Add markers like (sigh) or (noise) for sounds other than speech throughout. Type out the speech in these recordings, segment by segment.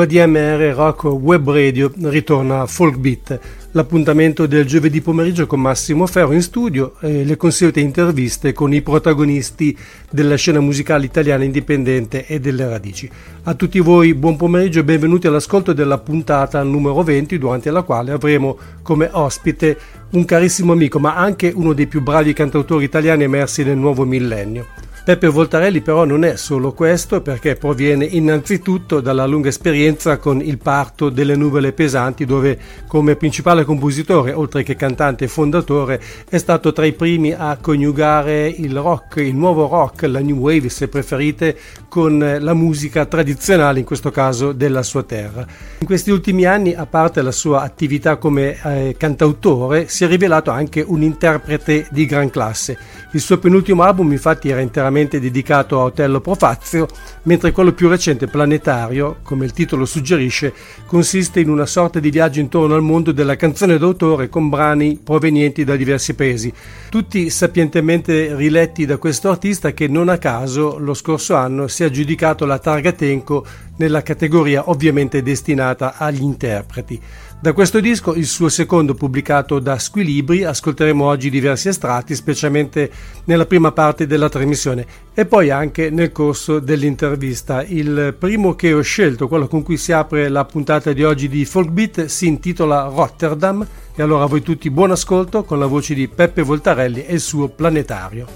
ADMR Rock Web Radio ritorna Folk Beat, l'appuntamento del giovedì pomeriggio con Massimo Ferro in studio e le consuete interviste con i protagonisti della scena musicale italiana indipendente e delle radici. A tutti voi buon pomeriggio e benvenuti all'ascolto della puntata numero 20 durante la quale avremo come ospite un carissimo amico ma anche uno dei più bravi cantautori italiani emersi nel nuovo millennio. Peppe Voltarelli però non è solo questo perché proviene innanzitutto dalla lunga esperienza con il parto delle nuvole pesanti dove come principale compositore oltre che cantante e fondatore è stato tra i primi a coniugare il rock, il nuovo rock, la new wave se preferite con la musica tradizionale in questo caso della sua terra. In questi ultimi anni a parte la sua attività come eh, cantautore si è rivelato anche un interprete di gran classe. Il suo penultimo album infatti era interamente interamente dedicato a Otello Profazio, mentre quello più recente, Planetario, come il titolo suggerisce, consiste in una sorta di viaggio intorno al mondo della canzone d'autore con brani provenienti da diversi paesi, tutti sapientemente riletti da questo artista che non a caso lo scorso anno si è aggiudicato la targa Tenco nella categoria ovviamente destinata agli interpreti. Da questo disco, il suo secondo pubblicato da Squilibri, ascolteremo oggi diversi estratti, specialmente nella prima parte della trasmissione e poi anche nel corso dell'intervista. Il primo che ho scelto, quello con cui si apre la puntata di oggi di Folkbeat, si intitola Rotterdam e allora a voi tutti buon ascolto con la voce di Peppe Voltarelli e il suo Planetario.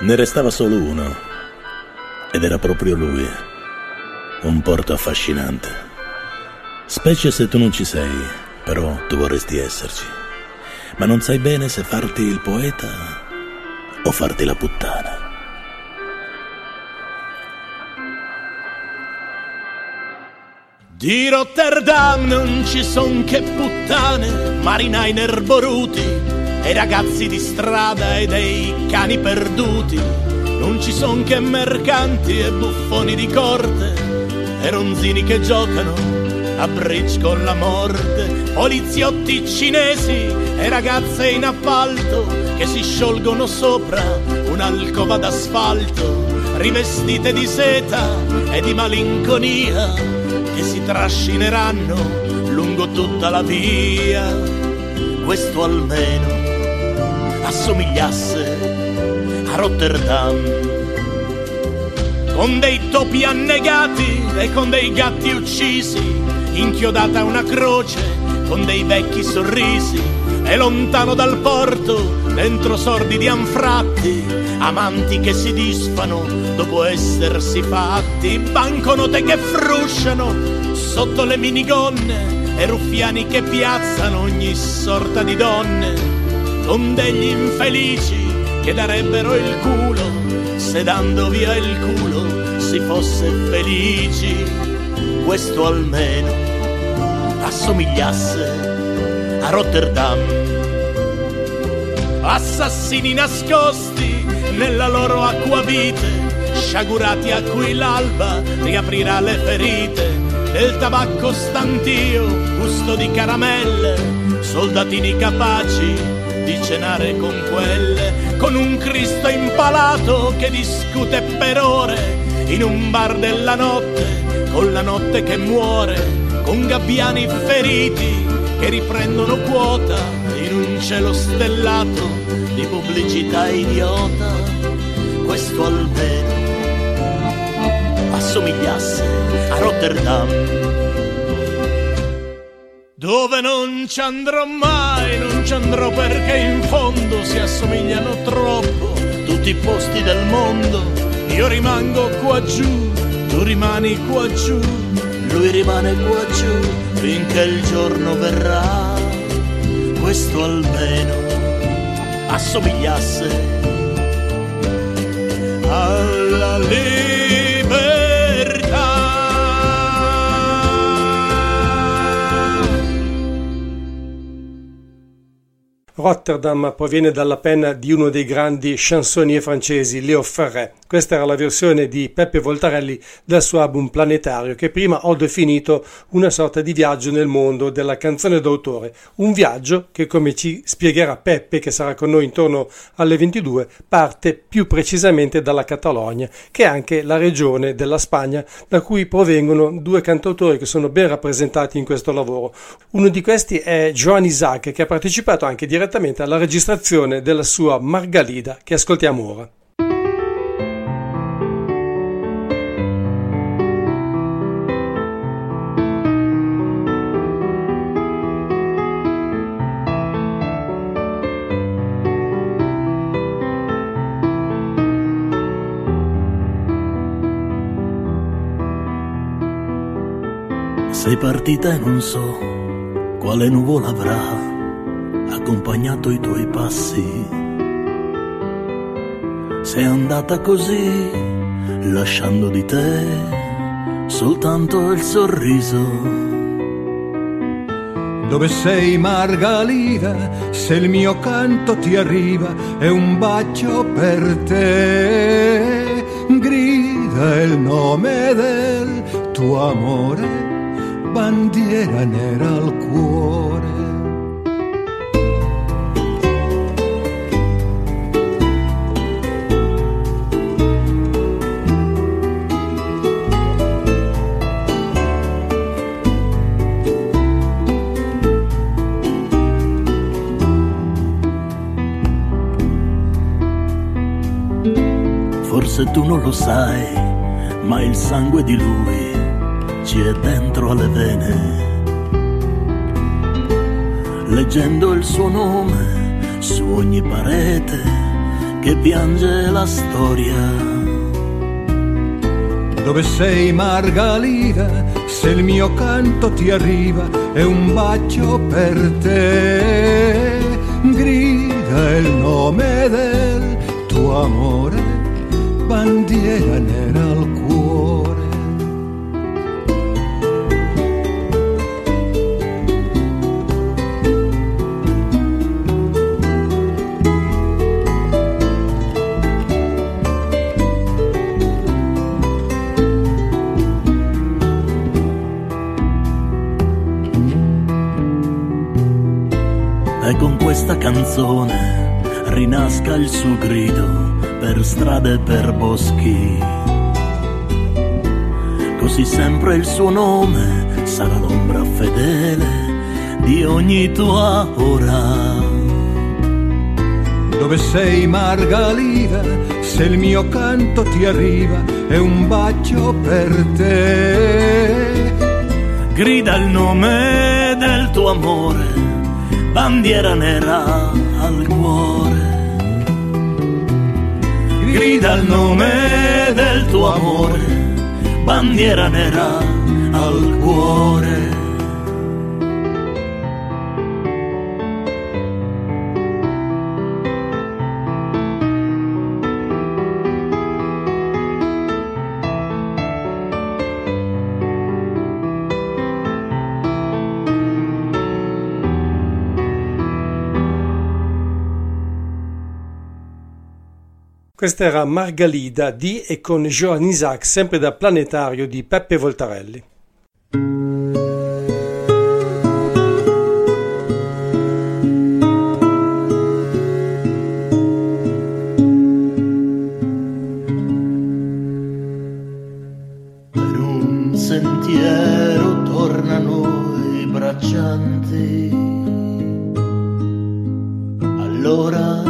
Ne restava solo uno ed era proprio lui. Un porto affascinante. Specie se tu non ci sei, però tu vorresti esserci. Ma non sai bene se farti il poeta o farti la puttana. Di Rotterdam non ci son che puttane, marinai nerboruti e ragazzi di strada e dei cani perduti non ci son che mercanti e buffoni di corte e ronzini che giocano a bridge con la morte, poliziotti cinesi e ragazze in appalto che si sciolgono sopra un'alcova d'asfalto, rivestite di seta e di malinconia che si trascineranno lungo tutta la via. Questo almeno assomigliasse Rotterdam. Con dei topi annegati e con dei gatti uccisi, inchiodata una croce con dei vecchi sorrisi, e lontano dal porto, dentro sordidi anfratti, amanti che si disfano dopo essersi fatti, banconote che frusciano sotto le minigonne e ruffiani che piazzano ogni sorta di donne, con degli infelici che darebbero il culo se dando via il culo si fosse felici. Questo almeno assomigliasse a Rotterdam. Assassini nascosti nella loro acquavite, sciagurati a cui l'alba riaprirà le ferite del tabacco stantio, gusto di caramelle, soldatini capaci di cenare con quelle, con un Cristo impalato che discute per ore in un bar della notte, con la notte che muore, con gabbiani feriti che riprendono quota in un cielo stellato di pubblicità idiota. Questo almeno assomigliasse a Rotterdam dove non ci andrò mai, non ci andrò perché in fondo si assomigliano troppo tutti i posti del mondo. Io rimango qua giù, tu rimani qua giù, lui rimane qua giù finché il giorno verrà. Questo almeno assomigliasse alla libertà. Rotterdam proviene dalla penna di uno dei grandi chansonnier francesi, Léo Ferré. Questa era la versione di Peppe Voltarelli del suo album Planetario, che prima ho definito una sorta di viaggio nel mondo della canzone d'autore. Un viaggio che, come ci spiegherà Peppe, che sarà con noi intorno alle 22, parte più precisamente dalla Catalogna, che è anche la regione della Spagna da cui provengono due cantautori che sono ben rappresentati in questo lavoro. Uno di questi è Joan Isaac, che ha partecipato anche direttamente alla registrazione della sua Margalida, che ascoltiamo ora. Sei partita e non so quale nuvola avrà accompagnato i tuoi passi. Sei andata così, lasciando di te soltanto il sorriso. Dove sei Margalida, se il mio canto ti arriva, è un bacio per te. Grida il nome del tuo amore bandiera nera al cuore. Forse tu non lo sai, ma il sangue di lui ci è dentro alle vene. Leggendo il suo nome su ogni parete che piange la storia. Dove sei Margalida, se il mio canto ti arriva, è un bacio per te. Grida il nome del tuo amore, bandiera nera al cuore. e con questa canzone rinasca il suo grido per strade e per boschi. Così sempre il suo nome sarà l'ombra fedele di ogni tua ora. Dove sei Margalida, se il mio canto ti arriva, è un bacio per te. Grida il nome del tuo amore, bandiera nera Grida il nome del tuo amore, bandiera nera al cuore. Questa era Margalida di e con Joan Isaac, sempre da Planetario di Peppe Voltarelli. Allora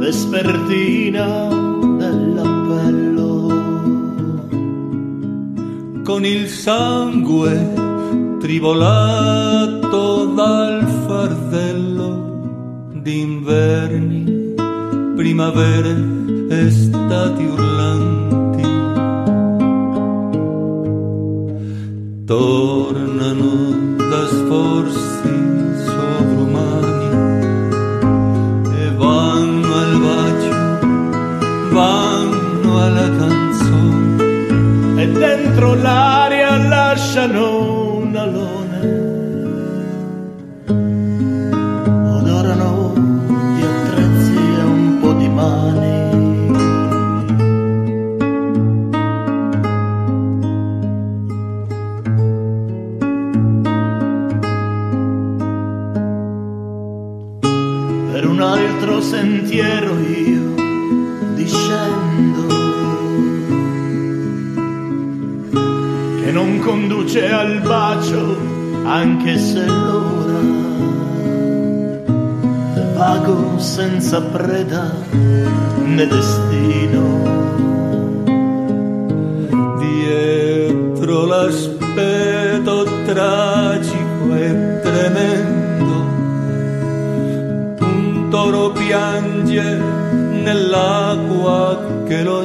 vespertina con il sangue tribolato dal fardello d'inverni, primavere, estati urlanti. Tornano e l'aria lasciano anche se l'ora vago senza preda né destino. Dietro l'aspetto tragico e tremendo un toro piange nell'acqua che lo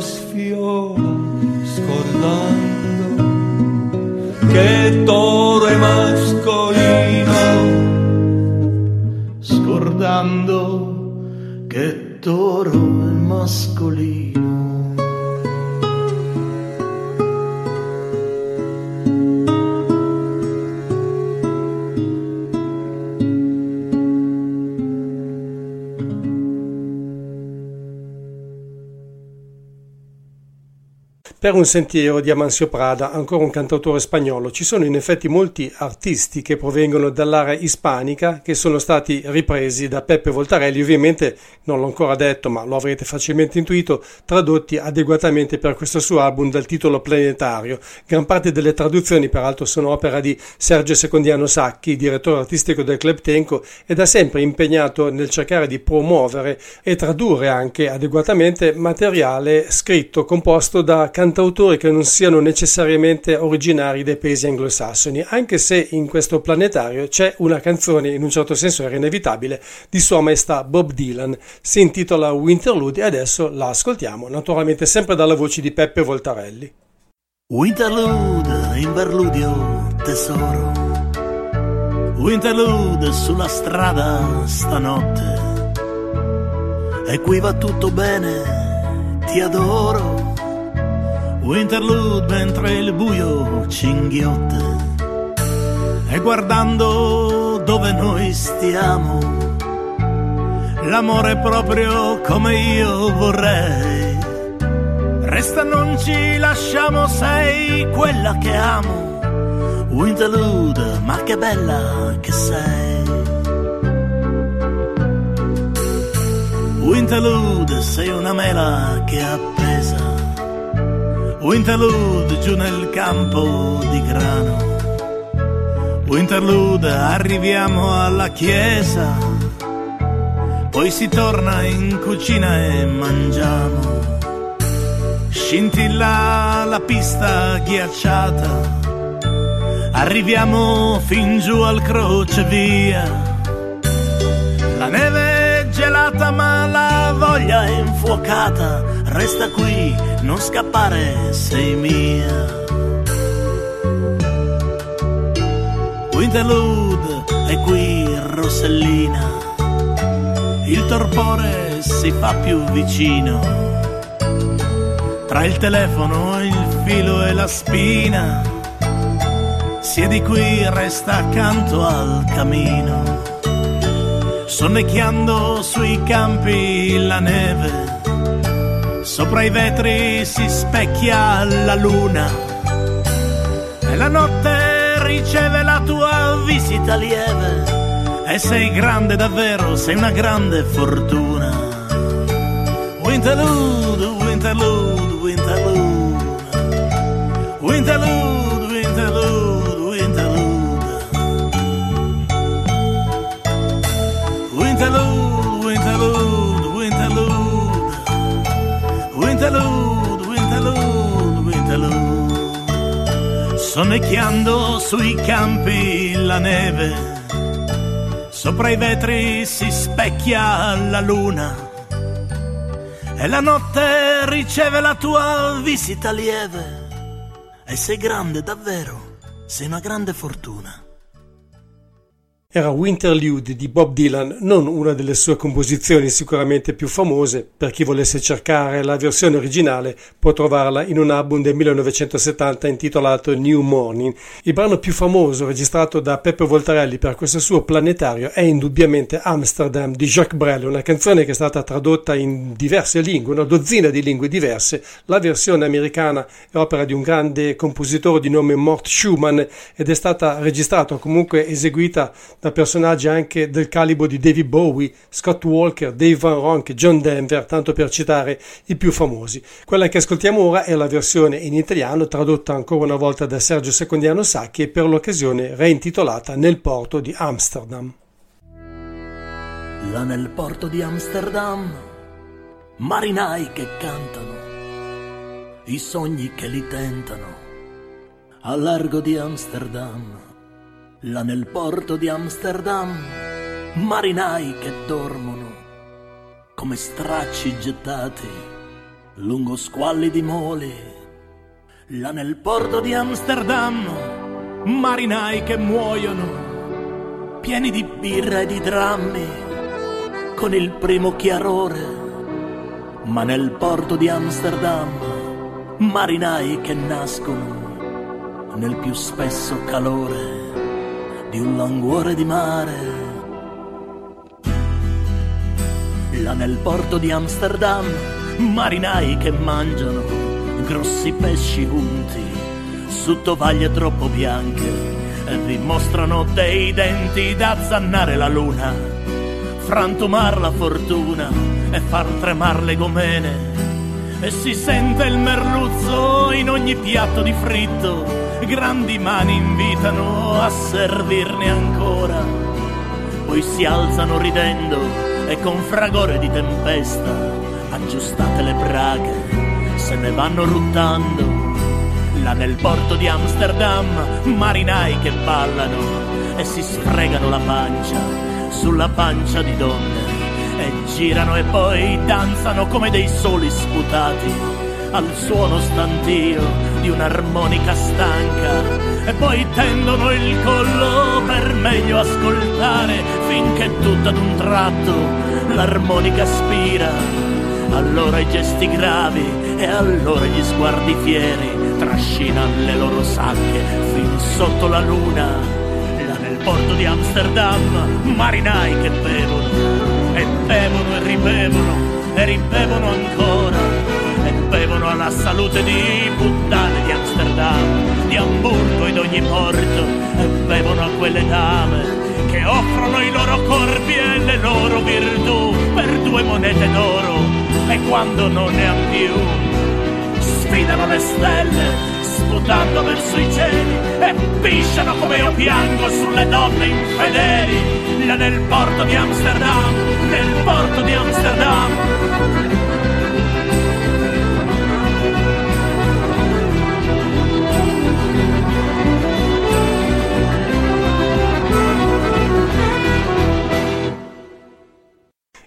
Per un sentiero di Amancio Prada, ancora un cantautore spagnolo, ci sono in effetti molti artisti che provengono dall'area ispanica che sono stati ripresi da Peppe Voltarelli, ovviamente non l'ho ancora detto ma lo avrete facilmente intuito, tradotti adeguatamente per questo suo album dal titolo Planetario. Gran parte delle traduzioni peraltro sono opera di Sergio Secondiano Sacchi, direttore artistico del Club Tenco e da sempre impegnato nel cercare di promuovere e tradurre anche adeguatamente materiale scritto, composto da cantanti cantautori che non siano necessariamente originari dei paesi anglosassoni, anche se in questo planetario c'è una canzone, in un certo senso era inevitabile, di Sua Maestà Bob Dylan. Si intitola Winterlude e adesso la ascoltiamo, naturalmente sempre dalla voce di Peppe Voltarelli. Winterlude, interludio, tesoro. Winterlude sulla strada stanotte. E qui va tutto bene, ti adoro Winterlude mentre il buio cinghiotte e guardando dove noi stiamo l'amore proprio come io vorrei. Resta non ci lasciamo sei quella che amo. Winterlude ma che bella che sei. Winterlude sei una mela che appesa Winterlude giù nel campo di grano. Winterlude arriviamo alla chiesa, poi si torna in cucina e mangiamo. Scintilla la pista ghiacciata, arriviamo fin giù al crocevia. La neve gelata ma la voglia è infuocata, resta qui non scappare, sei mia. Winterlude è qui Rossellina, il torpore si fa più vicino. Tra il telefono, il filo e la spina, siedi qui, resta accanto al camino. Sonnecchiando sui campi la neve. Sopra i vetri si specchia la luna. E la notte riceve la tua visita lieve. E sei grande davvero, sei una grande fortuna. Winterlude, Winterlude, Winterlude, Winterlude, Sonnecchiando sui campi la neve, sopra i vetri si specchia la luna. E la notte riceve la tua visita lieve. E sei grande davvero, sei una grande fortuna era Winterlude di Bob Dylan, non una delle sue composizioni sicuramente più famose, per chi volesse cercare la versione originale può trovarla in un album del 1970 intitolato New Morning. Il brano più famoso registrato da Peppe Voltarelli per questo suo planetario è indubbiamente Amsterdam di Jacques Brel, una canzone che è stata tradotta in diverse lingue, una dozzina di lingue diverse. La versione americana è opera di un grande compositore di nome Mort Schumann ed è stata registrata o comunque eseguita da personaggi anche del calibro di David Bowie, Scott Walker, Dave Van Ronk, John Denver, tanto per citare i più famosi. Quella che ascoltiamo ora è la versione in italiano tradotta ancora una volta da Sergio Secondiano Sacchi e per l'occasione reintitolata Nel porto di Amsterdam. Là nel porto di Amsterdam, marinai che cantano, i sogni che li tentano, al largo di Amsterdam. Là nel porto di Amsterdam, marinai che dormono, come stracci gettati lungo squalli di mole. Là nel porto di Amsterdam, marinai che muoiono, pieni di birra e di drammi con il primo chiarore, ma nel porto di Amsterdam marinai che nascono nel più spesso calore di un languore di mare. Là nel porto di Amsterdam marinai che mangiano grossi pesci unti su tovaglie troppo bianche e vi mostrano dei denti da zannare la luna frantumar la fortuna e far tremar le gomene. E si sente il merluzzo in ogni piatto di fritto, grandi mani invitano a servirne ancora. Poi si alzano ridendo e con fragore di tempesta, aggiustate le braghe, se ne vanno ruttando. Là nel porto di Amsterdam, marinai che ballano e si sfregano la pancia sulla pancia di donne e girano e poi danzano come dei soli sputati al suono stantio di un'armonica stanca. E poi tendono il collo per meglio ascoltare finché tutto ad un tratto l'armonica spira. Allora i gesti gravi e allora gli sguardi fieri trascinano le loro sacche fin sotto la luna. Porto di Amsterdam, marinai che bevono, e bevono e ribevono, e ribevono ancora, e bevono alla salute di puttane di Amsterdam, di Hamburgo ed ogni porto, e bevono a quelle dame che offrono i loro corpi e le loro virtù per due monete d'oro, e quando non ne hanno più, sfidano le stelle sputando verso i cieli e pisciano come io piango sulle donne infedeli là nel porto di Amsterdam, nel porto di Amsterdam.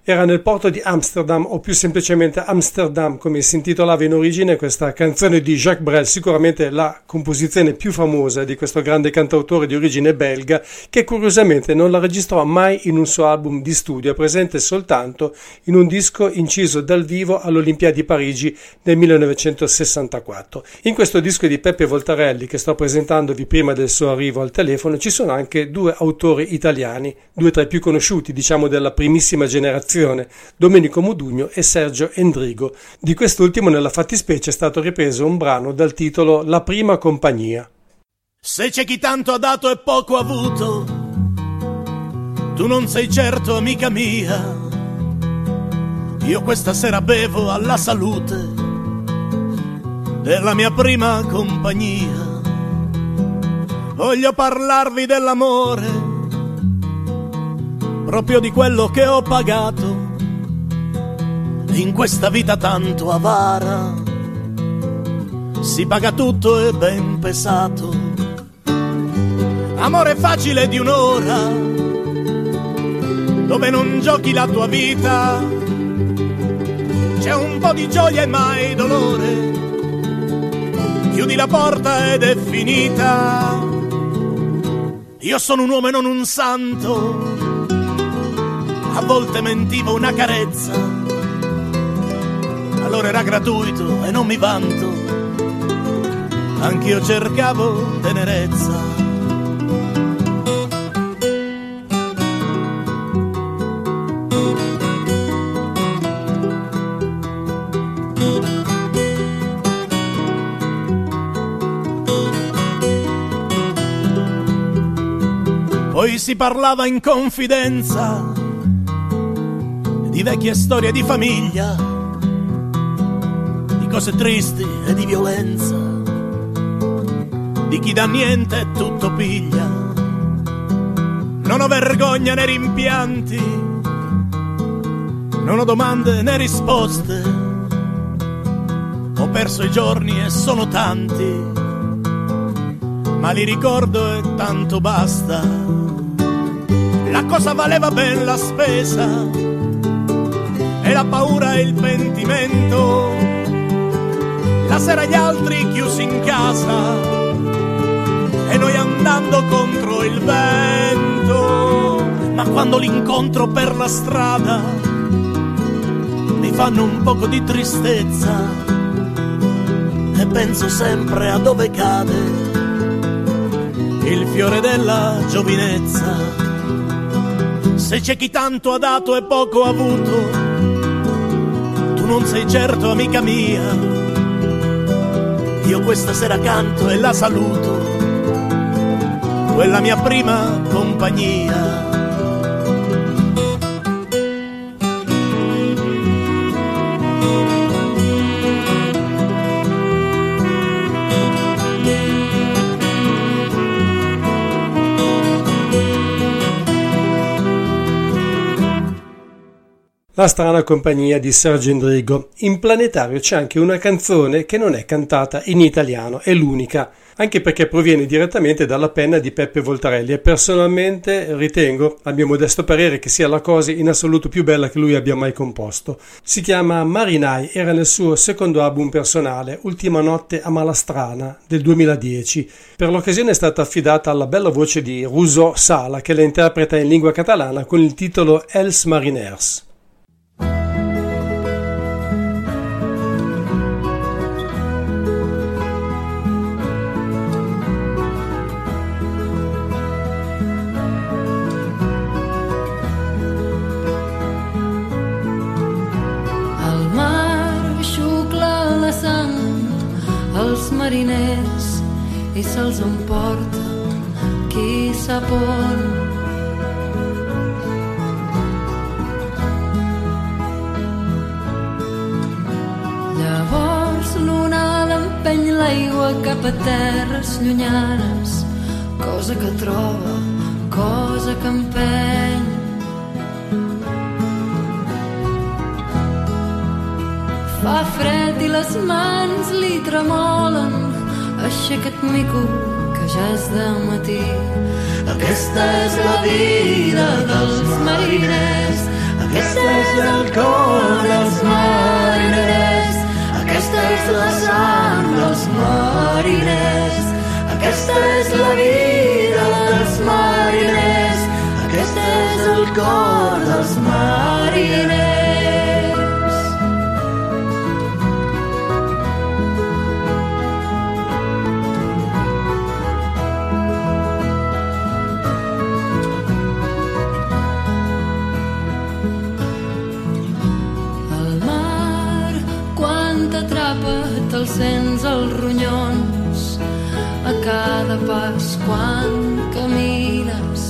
Era nel porto di Amsterdam o più semplicemente Amsterdam come si intitolava in origine questa canzone di Jacques Brel, sicuramente la composizione più famosa di questo grande cantautore di origine belga che curiosamente non la registrò mai in un suo album di studio, è presente soltanto in un disco inciso dal vivo all'Olimpiadi di Parigi nel 1964. In questo disco di Peppe Voltarelli che sto presentandovi prima del suo arrivo al telefono ci sono anche due autori italiani, due tra i più conosciuti diciamo della primissima generazione produzione Domenico Modugno e Sergio Endrigo. Di quest'ultimo nella fattispecie è stato ripreso un brano dal titolo La prima compagnia. Se c'è chi tanto ha dato e poco avuto, tu non sei certo amica mia. Io questa sera bevo alla salute della mia prima compagnia. Voglio parlarvi dell'amore proprio di quello che ho pagato in questa vita tanto avara. Si paga tutto e ben pesato. Amore facile di un'ora, dove non giochi la tua vita. C'è un po' di gioia e mai dolore. Chiudi la porta ed è finita. Io sono un uomo e non un santo volte mentivo una carezza, allora era gratuito e non mi vanto, anch'io cercavo tenerezza. si parlava in confidenza di vecchie storie di famiglia, di cose tristi e di violenza, di chi da niente e tutto piglia. Non ho vergogna né rimpianti, non ho domande né risposte, ho perso i giorni e sono tanti, ma li ricordo e tanto basta. La cosa valeva ben la spesa la paura e il pentimento. La sera gli altri chiusi in casa e noi andando contro il vento. Ma quando l'incontro per la strada mi fanno un poco di tristezza e penso sempre a dove cade il fiore della giovinezza. Se c'è chi tanto ha dato e poco ha avuto, non sei certo amica mia. Io questa sera canto e la saluto, quella mia prima compagnia. La strana compagnia di Sergio Endrigo. In planetario c'è anche una canzone che non è cantata in italiano, è l'unica, anche perché proviene direttamente dalla penna di Peppe Voltarelli e personalmente ritengo, a mio modesto parere, che sia la cosa in assoluto più bella che lui abbia mai composto. Si chiama Marinai, era nel suo secondo album personale, Ultima notte a Malastrana, del 2010. Per l'occasione è stata affidata alla bella voce di Rousseau Sala, che la interpreta in lingua catalana con il titolo Els Mariners. Mariners i se'ls emporta qui sap on. Llavors l'onada empeny l'aigua cap a terres llunyanes, cosa que troba, cosa que empeny. Fa fred i les mans li tremolen. Aixeca't, mico, que ja és de matí. Aquesta és la vida dels mariners. Aquesta és el cor dels mariners. Aquesta és la sang dels mariners. Aquesta és la vida dels mariners. Aquesta és el cor dels mariners. Sents els ronyons a cada pas quan camines.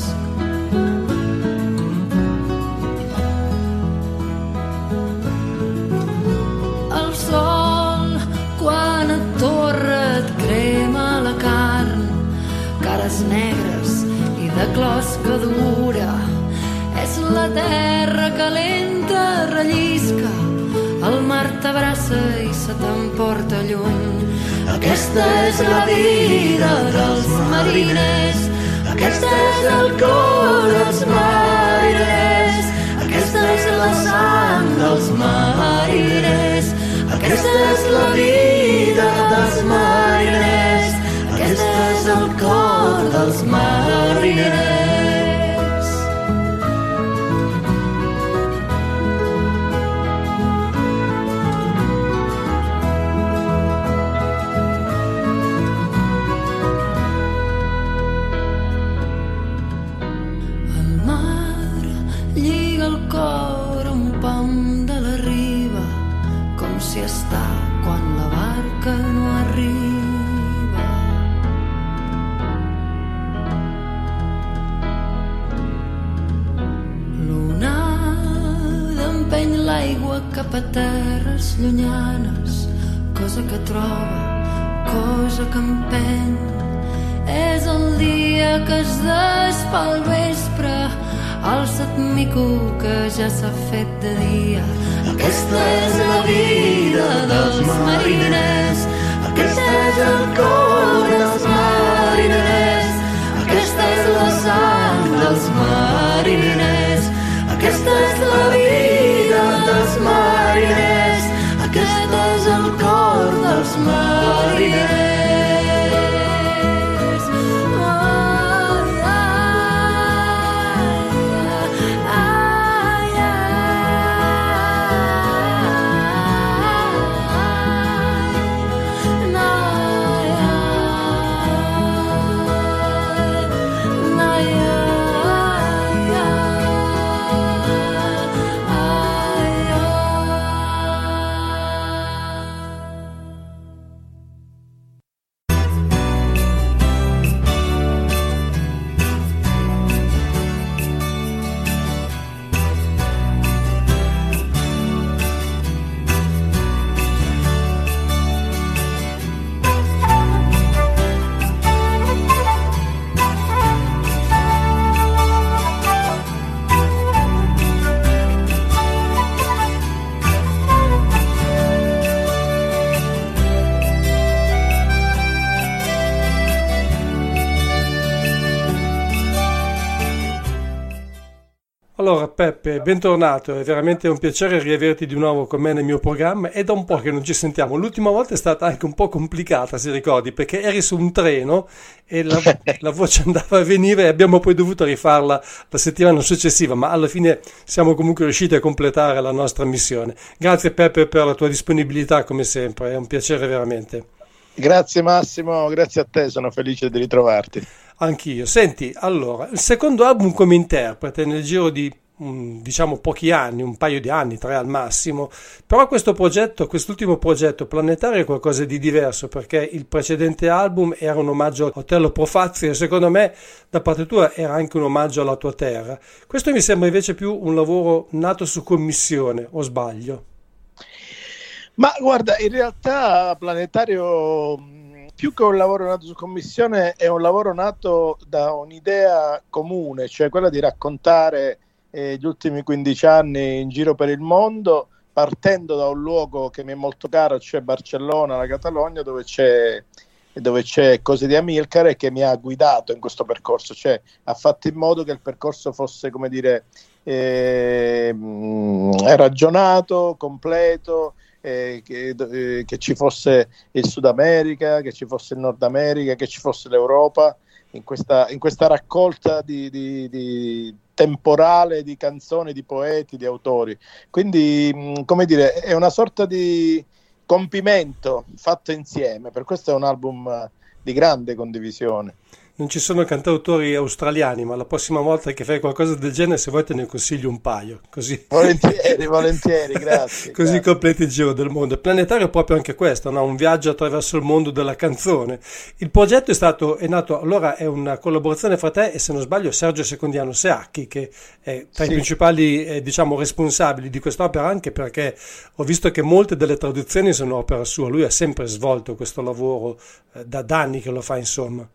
El sol, quan et torra, et crema la carn, cares negres i de closca dura. És la terra calenta, rellisca, t'abraça i se t'emporta lluny. Aquesta és la vida dels mariners, aquesta és el cor dels mariners, aquesta és la sang dels mariners, aquesta és la vida dels mariners, aquesta és el cor dels mariners. Bentornato, è veramente un piacere riaverti di nuovo con me nel mio programma. È da un po' che non ci sentiamo. L'ultima volta è stata anche un po' complicata, se ricordi, perché eri su un treno e la, (laughs) la voce andava e veniva e abbiamo poi dovuto rifarla la settimana successiva, ma alla fine siamo comunque riusciti a completare la nostra missione. Grazie Peppe per la tua disponibilità come sempre, è un piacere veramente. Grazie Massimo, grazie a te, sono felice di ritrovarti. Anch'io. Senti, allora, il secondo album come interprete nel giro di diciamo pochi anni, un paio di anni, tre al massimo, però questo progetto, quest'ultimo progetto planetario è qualcosa di diverso perché il precedente album era un omaggio a Otello Profazzi e secondo me da parte tua era anche un omaggio alla tua terra. Questo mi sembra invece più un lavoro nato su commissione, o sbaglio? Ma guarda, in realtà Planetario più che un lavoro nato su commissione, è un lavoro nato da un'idea comune, cioè quella di raccontare eh, gli ultimi 15 anni in giro per il mondo, partendo da un luogo che mi è molto caro, cioè Barcellona, la Catalogna, dove c'è, dove c'è Cose di Amilcare che mi ha guidato in questo percorso, cioè ha fatto in modo che il percorso fosse, come dire, eh, ragionato, completo eh, che, eh, che, ci fosse il Sud America, che ci fosse il Nord America, che ci fosse l'Europa, in questa, in questa raccolta di, di, di temporale di canzoni, di poeti, di autori. Quindi, mh, come dire, è una sorta di compimento fatto insieme, per questo è un album di grande condivisione non ci sono cantautori australiani, ma la prossima volta che fai qualcosa del genere, se vuoi te ne consiglio un paio. Così. Volentieri, volentieri, (laughs) grazie. così grazie. completi il giro del mondo. Planetario è proprio anche questo, no? un viaggio attraverso il mondo della canzone. Il progetto è stato, è nato, allora è una collaborazione fra te e se non sbaglio Sergio Secondiano Seacchi, che è tra sì. i principali eh, diciamo, responsabili di quest'opera, anche perché ho visto che molte delle traduzioni sono opera sua. Lui ha sempre svolto questo lavoro eh, da, da anni che lo fa, insomma.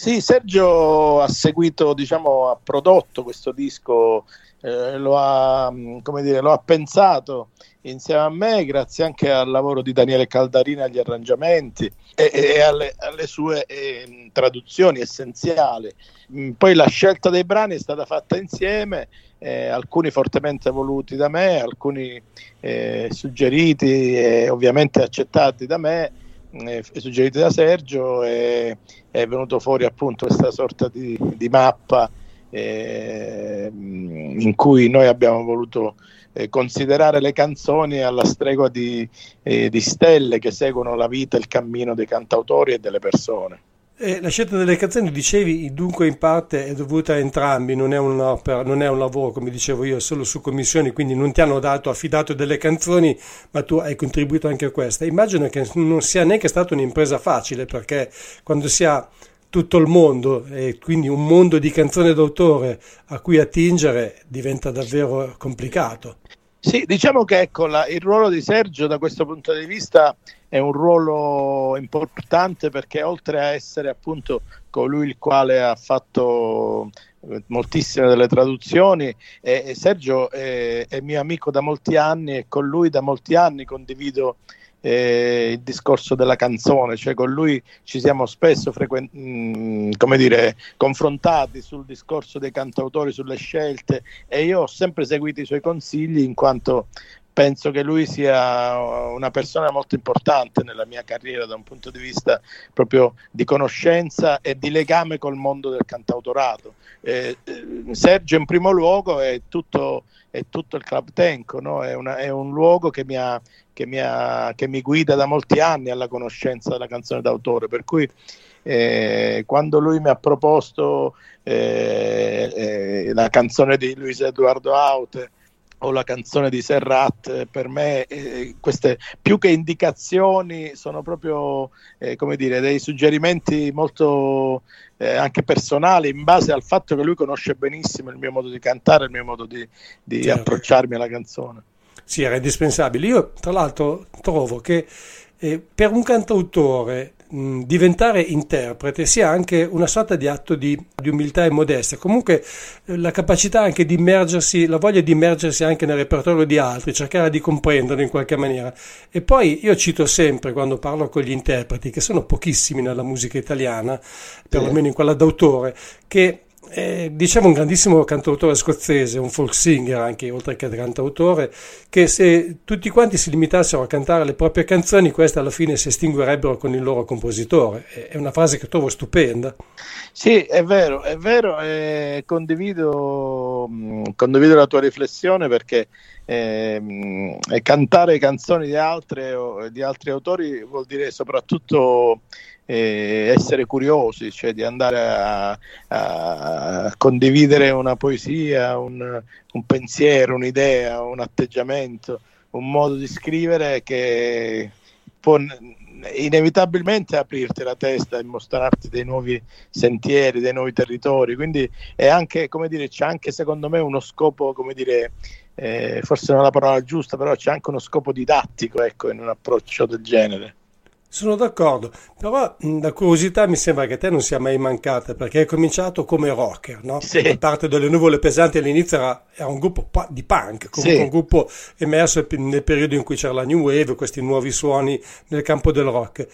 Sì, Sergio ha seguito, diciamo, ha prodotto questo disco, eh, lo, ha, come dire, lo ha pensato insieme a me, grazie anche al lavoro di Daniele Caldarina agli arrangiamenti e, e alle, alle, sue eh, traduzioni essenziali. Mm, poi la scelta dei brani è stata fatta insieme, eh, alcuni fortemente voluti da me, alcuni eh, suggeriti e ovviamente accettati da me eh, suggeriti da Sergio e è venuto fuori appunto questa sorta di, di mappa eh, in cui noi abbiamo voluto eh, considerare le canzoni alla stregua di, eh, di stelle che seguono la vita e il cammino dei cantautori e delle persone. Eh, la scelta delle canzoni, dicevi, dunque in parte è dovuta a entrambi, non è, un'opera, non è un lavoro, come dicevo io, solo su commissioni, quindi non ti hanno dato, affidato delle canzoni, ma tu hai contribuito anche a questa. Immagino che non sia neanche stata un'impresa facile, perché quando si ha tutto il mondo e quindi un mondo di canzoni d'autore a cui attingere diventa davvero complicato. Sì, diciamo che ecco, la, il ruolo di Sergio da questo punto di vista è un ruolo importante perché oltre a essere appunto colui il quale ha fatto eh, moltissime delle traduzioni eh, Sergio è, è, mio amico da molti anni e con lui da molti anni condivido eh, il discorso della canzone, cioè con lui ci siamo spesso frequen- mh, mm, come dire, confrontati sul discorso dei cantautori, sulle scelte e io ho sempre seguito i suoi consigli in quanto penso che lui sia una persona molto importante nella mia carriera da un punto di vista proprio di conoscenza e di legame col mondo del cantautorato. Eh, eh Sergio in primo luogo è tutto, è tutto il Club Tenco, no? è, una, è, un luogo che mi, ha, che, mi ha, che mi, guida da molti anni alla conoscenza della canzone d'autore, per cui eh, quando lui mi ha proposto eh, eh la canzone di Luis Eduardo Aute, o la canzone di Serrat, eh, per me eh, queste più che indicazioni sono proprio eh, come dire, dei suggerimenti molto eh, anche personali in base al fatto che lui conosce benissimo il mio modo di cantare, il mio modo di, di certo. approcciarmi alla canzone. Sì, era indispensabile. Io tra l'altro trovo che eh, per un cantautore mh, diventare interprete sia anche una sorta di atto di, di umiltà e modestia, comunque eh, la capacità anche di immergersi, la voglia di immergersi anche nel repertorio di altri, cercare di comprenderlo in qualche maniera. E poi io cito sempre quando parlo con gli interpreti, che sono pochissimi nella musica italiana, perlomeno in quella d'autore, che eh, diciamo un grandissimo cantautore scozzese, un folk singer anche, oltre che cantautore, che se tutti quanti si limitassero a cantare le proprie canzoni, queste alla fine si estinguerebbero con il loro compositore. È una frase che trovo stupenda. Sì, è vero, è vero, eh, condivido, mm, condivido, la tua riflessione perché eh, cantare canzoni di, altre, di altri autori vuol dire soprattutto eh, essere curiosi, cioè di andare a, a condividere una poesia, un, un, pensiero, un'idea, un atteggiamento, un modo di scrivere che può inevitabilmente aprirti la testa e mostrarti dei nuovi sentieri, dei nuovi territori. Quindi è anche, come dire, c'è anche secondo me uno scopo, come dire, eh, forse non è la parola giusta, però c'è anche uno scopo didattico ecco, in un approccio del genere. Sono d'accordo, però la curiosità mi sembra che a te non sia mai mancata perché hai cominciato come rocker, no? Sì. A parte delle nuvole pesanti all'inizio era, era un gruppo di punk, comunque sì. un gruppo emerso nel periodo in cui c'era la new wave, questi nuovi suoni nel campo del rock.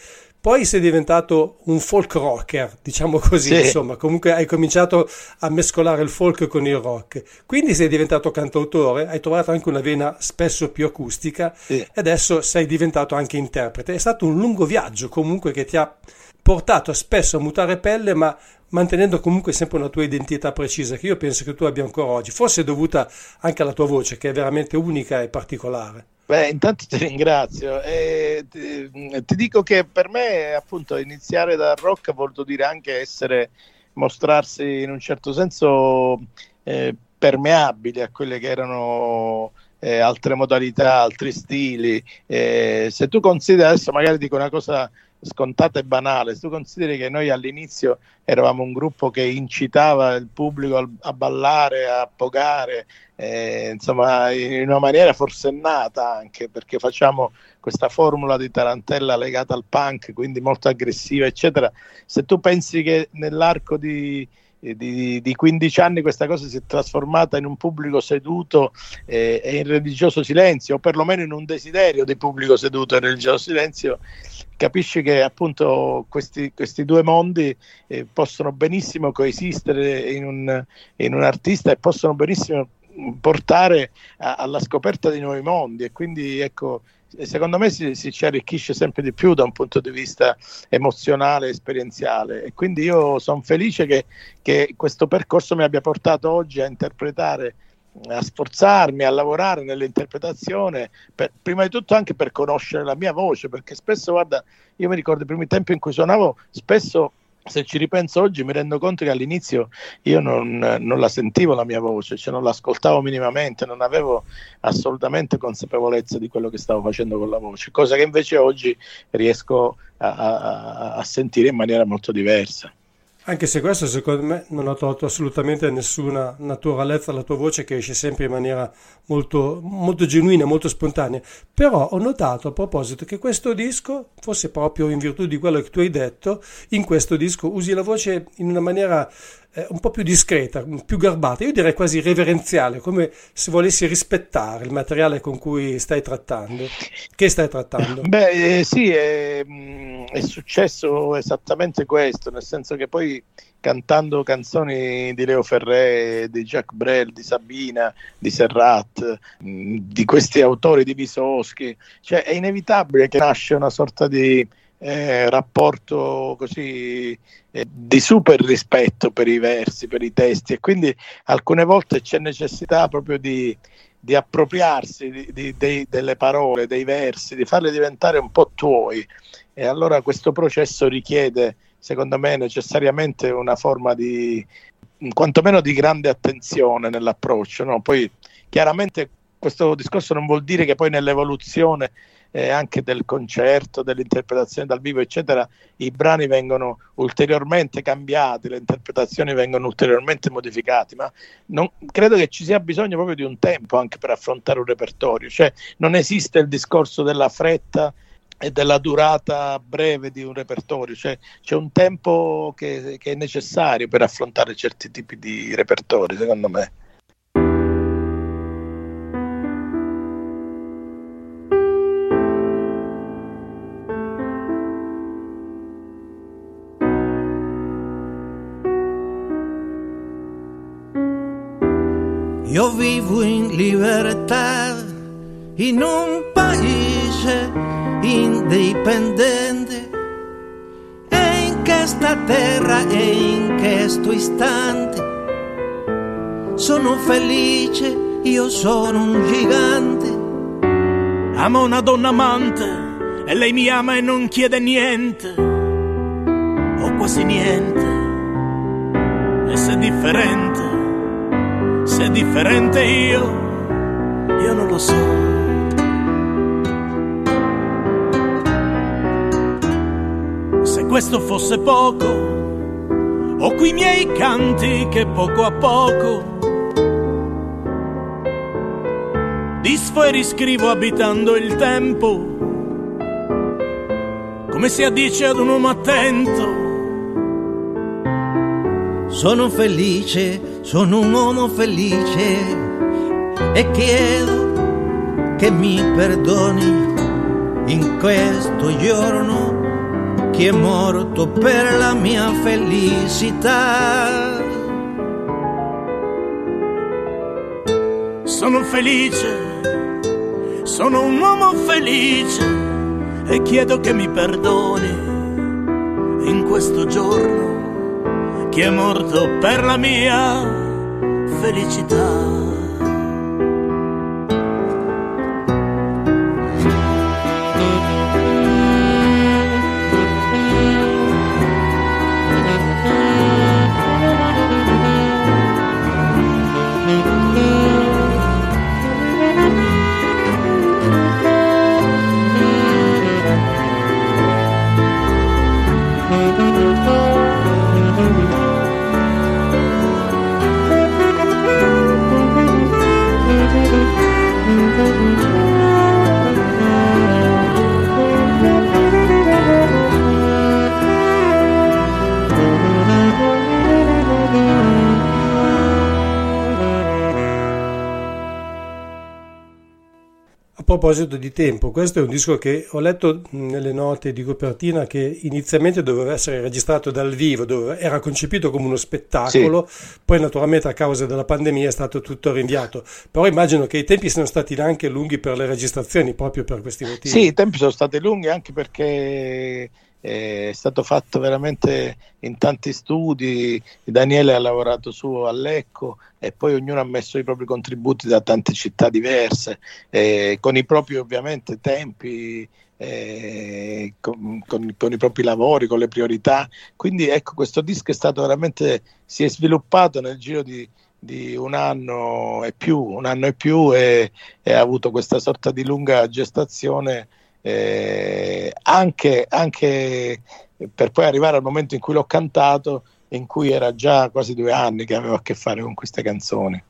Poi sei diventato un folk rocker, diciamo così, sì. insomma, comunque hai cominciato a mescolare il folk con il rock. Quindi sei diventato cantautore, hai trovato anche una vena spesso più acustica sì. e adesso sei diventato anche interprete. È stato un lungo viaggio comunque che ti ha portato spesso a mutare pelle, ma mantenendo comunque sempre una tua identità precisa che io penso che tu abbia ancora oggi, forse dovuta anche alla tua voce che è veramente unica e particolare. Beh, intanto ti (laughs) ringrazio. E ti, ti, dico che per me, appunto, iniziare dal rock ha voluto dire anche essere, mostrarsi in un certo senso eh, permeabili a quelle che erano eh, altre modalità, altri stili. Eh, se tu consideri, adesso magari dico una cosa scontata e banale, se tu consideri che noi all'inizio eravamo un gruppo che incitava il pubblico a ballare, a pogare, eh, insomma in una maniera forsennata anche perché facciamo questa formula di tarantella legata al punk, quindi molto aggressiva, eccetera. Se tu pensi che nell'arco di di, di, 15 anni questa cosa si è trasformata in un pubblico seduto eh, e in religioso silenzio, o perlomeno in un desiderio di pubblico seduto e religioso silenzio, capisci che appunto questi, questi due mondi eh, possono benissimo coesistere in un, in un, artista e possono benissimo portare a, alla scoperta di nuovi mondi. E quindi ecco secondo me si, si, ci arricchisce sempre di più da un punto di vista emozionale, esperienziale. E quindi io sono felice che, che questo percorso mi abbia portato oggi a interpretare a sforzarmi a lavorare nell'interpretazione, per, prima di tutto anche per conoscere la mia voce, perché spesso, guarda, io mi ricordo i primi tempi in cui suonavo, spesso se ci ripenso oggi mi rendo conto che all'inizio io non, non, la sentivo la mia voce, cioè non l'ascoltavo minimamente, non avevo assolutamente consapevolezza di quello che stavo facendo con la voce, cosa che invece oggi riesco a, a, a sentire in maniera molto diversa. Anche se questo secondo me non ha tolto assolutamente nessuna naturalezza alla tua voce che esce sempre in maniera molto, molto genuina, molto spontanea. Però ho notato a proposito che questo disco, forse proprio in virtù di quello che tu hai detto, in questo disco usi la voce in una maniera eh, un po' più discreta, più garbata, io direi quasi reverenziale, come se volessi rispettare il materiale con cui stai trattando. Che stai trattando? Beh, eh, sì, è, mm, è, successo esattamente questo, nel senso che poi cantando canzoni di Leo Ferré, di Jacques Brel, di Sabina, di Serrat, mm, di questi autori di Visoschi, cioè è inevitabile che nasce una sorta di eh, rapporto così eh, di super rispetto per i versi, per i testi e quindi alcune volte c'è necessità proprio di, di appropriarsi di, di, dei, delle parole, dei versi, di farle diventare un po' tuoi e allora questo processo richiede secondo me necessariamente una forma di quantomeno di grande attenzione nell'approccio no? poi chiaramente questo discorso non vuol dire che poi nell'evoluzione eh, anche del concerto, dell'interpretazione dal vivo, eccetera, i brani vengono ulteriormente cambiati, le interpretazioni vengono ulteriormente modificate, ma non, credo che ci sia bisogno proprio di un tempo anche per affrontare un repertorio, cioè non esiste il discorso della fretta e della durata breve di un repertorio, cioè c'è un tempo che, che è necessario per affrontare certi tipi di repertori, secondo me. Io vivo in libertà in un paese indipendente. E in questa terra e in questo istante sono felice, io sono un gigante. Amo una donna amante e lei mi ama e non chiede niente, o quasi niente, e se è differente se è differente io, io non lo so. Se questo fosse poco, ho qui i miei canti che poco a poco disfo e riscrivo abitando il tempo, come si addice ad un uomo attento sono felice, sono un uomo felice e chiedo che mi perdoni in questo giorno che è morto per la mia felicità. Sono felice, sono un uomo felice e chiedo che mi perdoni in questo giorno chi è morto per la mia felicità. Proposito di tempo, questo è un disco che ho letto nelle note di copertina che inizialmente doveva essere registrato dal vivo, dove era concepito come uno spettacolo, sì. poi naturalmente a causa della pandemia è stato tutto rinviato. Però immagino che i tempi siano stati anche lunghi per le registrazioni, proprio per questi motivi. Sì, i tempi sono stati lunghi anche perché è stato fatto veramente in tanti studi, Daniele ha lavorato su a Lecco e poi ognuno ha messo i propri contributi da tante città diverse, eh, con i propri ovviamente tempi, eh, con, con, con, i propri lavori, con le priorità. Quindi ecco, questo disco è stato veramente, si è sviluppato nel giro di, di un anno e più, un anno e più e, e ha avuto questa sorta di lunga gestazione eh, anche, anche, per poi arrivare al momento in cui l'ho cantato in cui era già quasi due anni che avevo a che fare con queste canzoni.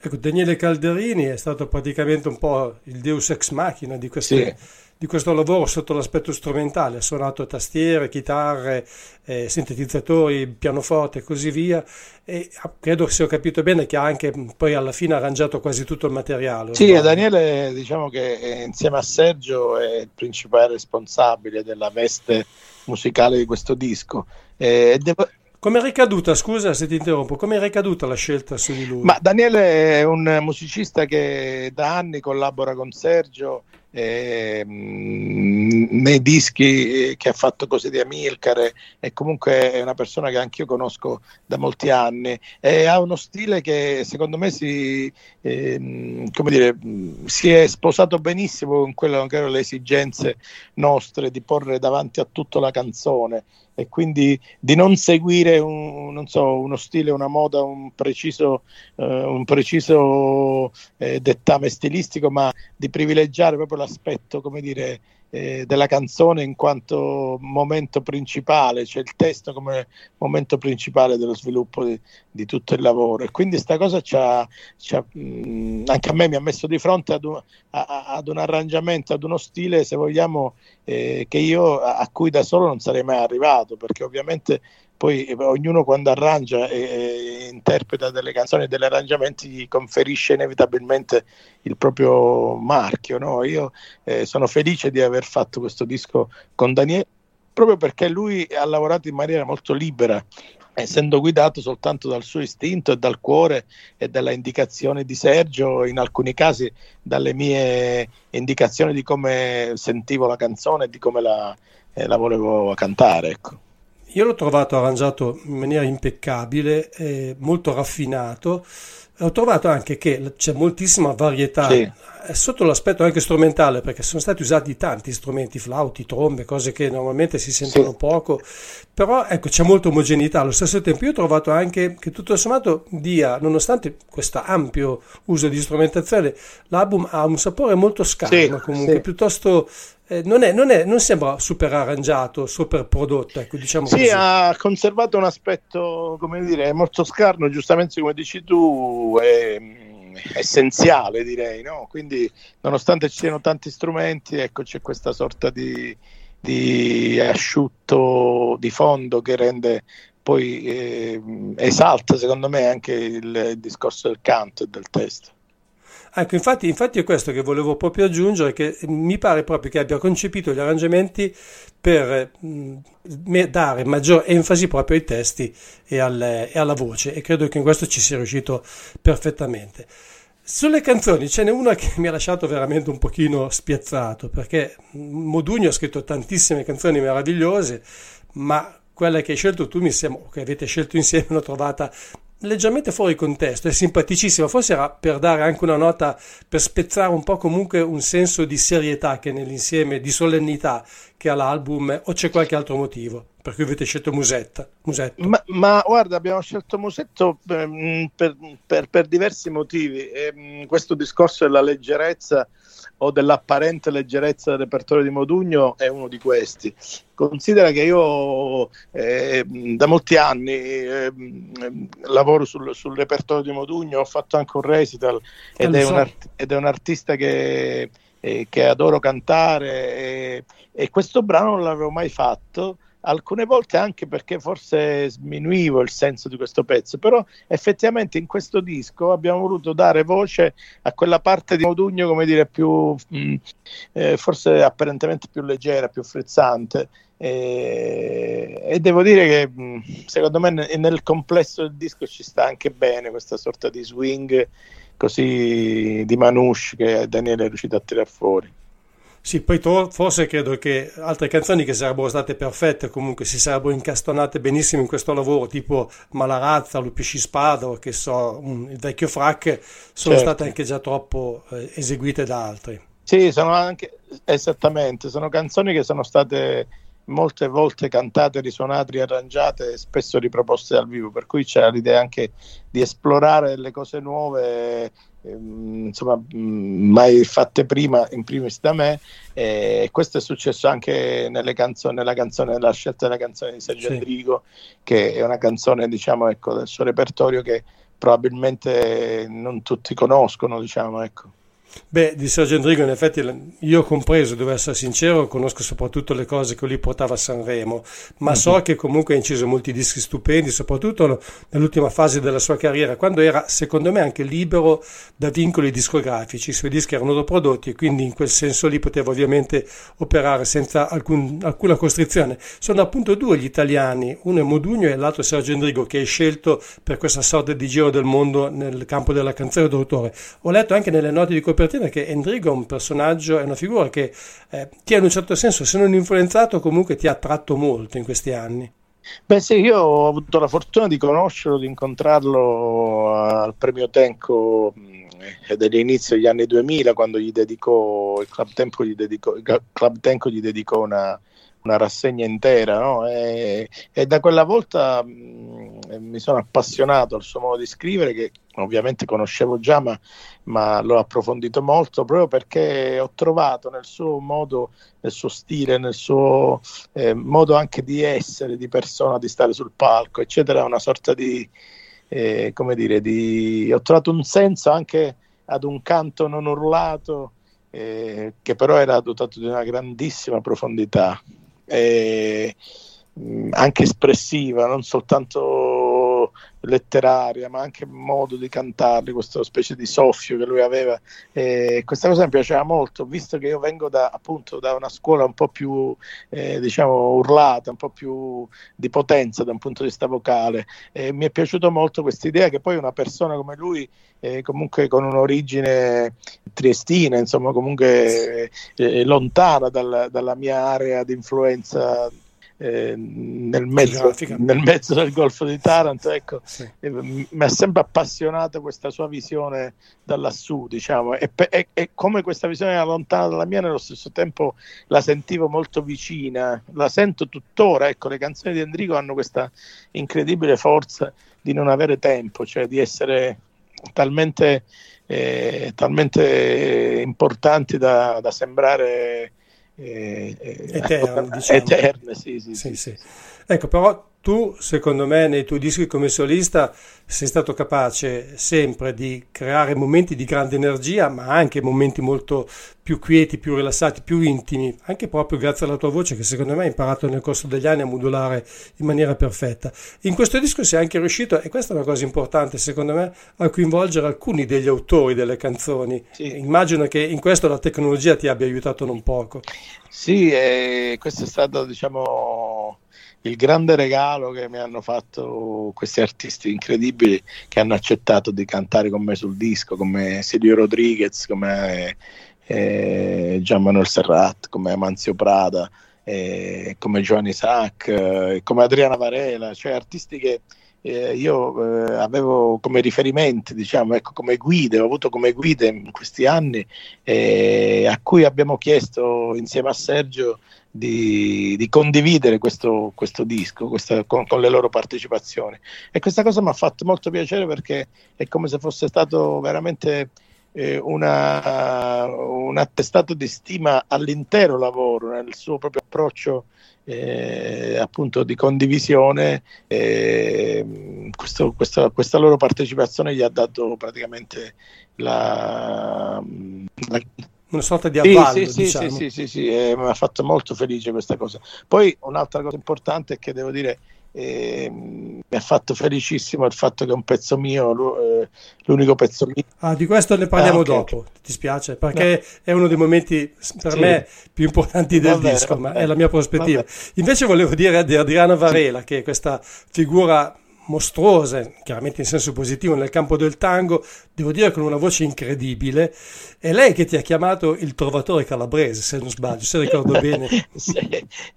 Ecco, Daniele Calderini è stato praticamente un po' il deus ex machina di, queste, sì. Di questo lavoro sotto l'aspetto strumentale, ha suonato tastiere, chitarre, eh, sintetizzatori, pianoforte e così via e credo se ho capito bene che ha anche poi alla fine arrangiato quasi tutto il materiale. Sì, Daniele diciamo che eh, insieme a Sergio è il principale responsabile della veste musicale di questo disco. Eh, devo, come è ricaduta, scusa se ti interrompo, come è ricaduta la scelta su di lui? Ma Daniele è un musicista che da anni collabora con Sergio eh, nei dischi che ha fatto così di Amilcare e comunque è una persona che anch'io conosco da molti anni e ha uno stile che secondo me si, eh, dire, si è sposato benissimo con quelle che erano le esigenze nostre di porre davanti a tutto la canzone e quindi di non seguire un, non so, uno stile, una moda, un preciso, uh, un preciso eh, dettame stilistico, ma di privilegiare proprio l'aspetto, come dire, eh, della canzone in quanto momento principale, cioè il testo come momento principale dello sviluppo di, di tutto il lavoro. E quindi questa cosa c'ha, c'ha, mh, anche a me mi ha messo di fronte ad un, a, ad un arrangiamento, ad uno stile, se vogliamo, eh, che io a cui da solo non sarei mai arrivato, perché ovviamente poi eh, ognuno quando arrangia e, e interpreta delle canzoni e degli arrangiamenti conferisce inevitabilmente il proprio marchio. No? Io eh, sono felice di aver fatto questo disco con Daniele proprio perché lui ha lavorato in maniera molto libera essendo guidato soltanto dal suo istinto e dal cuore e dalla indicazione di Sergio, in alcuni casi dalle mie indicazioni di come sentivo la canzone e di come la, eh, la volevo cantare. Ecco. Io l'ho trovato arrangiato in maniera impeccabile, eh, molto raffinato. Ho trovato anche che c'è moltissima varietà sì. Eh, sotto l'aspetto anche strumentale, perché sono stati usati tanti strumenti, flauti, trombe, cose che normalmente si sentono sì. poco, però ecco c'è molta omogeneità. Allo stesso tempo io ho trovato anche che tutto sommato dia, nonostante questo ampio uso di strumentazione, l'album ha un sapore molto scarno, sì, comunque piuttosto eh, non, è, non, è, non, sembra super arrangiato, super prodotto. Ecco, diciamo sì, così. ha conservato un aspetto, come dire, molto scarno, giustamente come dici tu, è mm, essenziale direi, no? quindi nonostante ci siano tanti strumenti, ecco c'è questa sorta di, di asciutto di fondo che rende poi eh, esalta secondo me anche il, il discorso del canto e del testo. Ecco, infatti, infatti, è questo che volevo proprio aggiungere, che mi pare proprio che abbia concepito gli arrangiamenti per mh, mm, dare maggior enfasi proprio ai testi e, al, e, alla voce e credo che in questo ci sia riuscito perfettamente. Sulle canzoni ce n'è una che (laughs) mi ha lasciato veramente un pochino spiazzato perché Modugno ha scritto tantissime canzoni meravigliose, ma quella che hai scelto tu mi sembra, che avete scelto insieme, l'ho trovata leggermente fuori contesto, è simpaticissima, forse era per dare anche una nota, per spezzare un po' comunque un senso di serietà che nell'insieme, di solennità che ha l'album, o c'è qualche altro motivo per cui avete scelto Musetta? Musetto? Ma, ma guarda, abbiamo scelto Musetto ehm, per, per, per diversi motivi, e, ehm, questo discorso della leggerezza o dell'apparente leggerezza del repertorio di Modugno è uno di questi. Considera che io eh, da molti anni eh, lavoro sul, sul, repertorio di Modugno, ho fatto anche un recital ed, è, so. un art- ed è, un artista che, eh, che adoro cantare e, e questo brano non l'avevo mai fatto alcune volte anche perché forse sminuivo il senso di questo pezzo, però effettivamente in questo disco abbiamo voluto dare voce a quella parte di Modugno, come dire, più mh, mm, eh, forse apparentemente più leggera, più frizzante. E, e devo dire che mm, secondo me nel complesso del disco ci sta anche bene questa sorta di swing così di manouche che Daniele è riuscito a tirare fuori. Sì, poi to- forse credo che altre canzoni che sarebbero state perfette, comunque si sarebbero incastonate benissimo in questo lavoro, tipo Malarazza, Lupisci Spada che so, um, il vecchio frac, sono certo. state anche già troppo eh, eseguite da altri. Sì, sono anche esattamente, sono canzoni che sono state molte volte cantate, risuonate, riarrangiate e spesso riproposte dal vivo, per cui c'era l'idea anche di esplorare delle cose nuove, insomma, mh, mai fatte prima, in primis da me, e questo è successo anche nelle canzoni, nella canzone, nella scelta della canzone di Sergio Sì. Endrigo, che è una canzone, diciamo, ecco, del suo repertorio che probabilmente non tutti conoscono, diciamo, ecco. Beh, di Sergio Endrigo in effetti io ho compreso, devo essere sincero, conosco soprattutto le cose che lui portava a Sanremo, ma so che comunque ha inciso molti dischi stupendi, soprattutto nell'ultima fase della sua carriera, quando era secondo me anche libero da vincoli discografici, i suoi dischi erano autoprodotti e quindi in quel senso lì poteva ovviamente operare senza alcun- alcuna costrizione. Sono appunto due gli italiani, uno è Modugno e l'altro è Sergio Endrigo, che hai scelto per questa sorta di giro del mondo nel campo della canzone d'autore. Ho letto anche nelle note di copertina che Endrigo è un personaggio, è una figura che eh, ti ha in un certo senso, se non influenzato, comunque ti ha attratto molto in questi anni. Beh sì, io ho avuto la fortuna di conoscerlo, di incontrarlo al premio Tenco mh, degli inizi degli anni 2000 quando gli dedicò, il Club Tenco gli dedicò, Club Tenco gli dedicò una, una rassegna intera no? e, e da quella volta mh, mi sono appassionato al suo modo di scrivere che ovviamente conoscevo già ma, ma l'ho approfondito molto proprio perché ho trovato nel suo modo, nel suo stile, nel suo eh, modo anche di essere, di persona, di stare sul palco, eccetera, una sorta di, eh, come dire, di... ho trovato un senso anche ad un canto non urlato eh, che però era dotato di una grandissima profondità, eh, anche espressiva, non soltanto letteraria, ma anche modo di cantarli, questa specie di soffio che lui aveva. E questa cosa mi piaceva molto, visto che io vengo da, appunto, da una scuola un po' più, eh, diciamo, urlata, un po' più di potenza da un punto di vista vocale. E mi è piaciuto molto questa idea che poi una persona come lui, eh, comunque con un'origine triestina, insomma, comunque eh, lontana dal, dalla mia area di influenza eh, nel, mezzo, nel, mezzo, del Golfo di Taranto, ecco, sì. eh, mi ha sempre appassionato questa sua visione da lassù, diciamo, e, e, e, come questa visione era lontana dalla mia, nello stesso tempo la sentivo molto vicina, la sento tuttora, ecco, le canzoni di Enrico hanno questa incredibile forza di non avere tempo, cioè di essere talmente, eh, talmente importanti da, da sembrare eh, eterne, (laughs) diciamo. eterne sì, sì, sì, sì. Ecco, però tu, secondo me, nei tuoi dischi come solista sei stato capace sempre di creare momenti di grande energia, ma anche momenti molto più quieti, più rilassati, più intimi, anche proprio grazie alla tua voce che secondo me hai imparato nel corso degli anni a modulare in maniera perfetta. In questo disco sei anche riuscito, e questa è una cosa importante secondo me, a coinvolgere alcuni degli autori delle canzoni. Sì. Immagino che in questo la tecnologia ti abbia aiutato non poco. Sì, eh, questo è stato, diciamo il grande regalo che mi hanno fatto questi artisti incredibili che hanno accettato di cantare con me sul disco, come Silvio Rodriguez, come eh, Gian Manuel Serrat, come Amanzio Prada, eh, come Giovanni Isaac, eh, come Adriana Varela, cioè artisti che eh, io eh, avevo come riferimenti, diciamo, ecco, come guide, ho avuto come guide in questi anni, eh, a cui abbiamo chiesto insieme a Sergio di, di condividere questo, questo disco questa, con, con, le loro partecipazioni. E questa cosa mi ha fatto molto piacere perché è come se fosse stato veramente eh, una, un attestato di stima all'intero lavoro, nel suo proprio approccio eh, appunto di condivisione. Eh, questo, questa, questa, loro partecipazione gli ha dato praticamente la, la una sorta di avvallo, sì, sì, diciamo. sì, sì, sì, sì eh, mi ha fatto molto felice questa cosa. Poi un'altra cosa importante è che devo dire eh, mi ha fatto felicissimo il fatto che un pezzo mio, eh, l'unico pezzo mio. Ah, di questo ne parliamo ah, okay, dopo, okay. ti spiace? Perché no. è uno dei momenti per sì. me più importanti del bene, disco, ma è la mia prospettiva. Invece volevo dire di Adriana Varela, che è questa figura mostruose, chiaramente in senso positivo, nel campo del tango, devo dire con una voce incredibile. È lei che ti ha chiamato il trovatore calabrese, se non sbaglio, se ricordo (laughs) bene.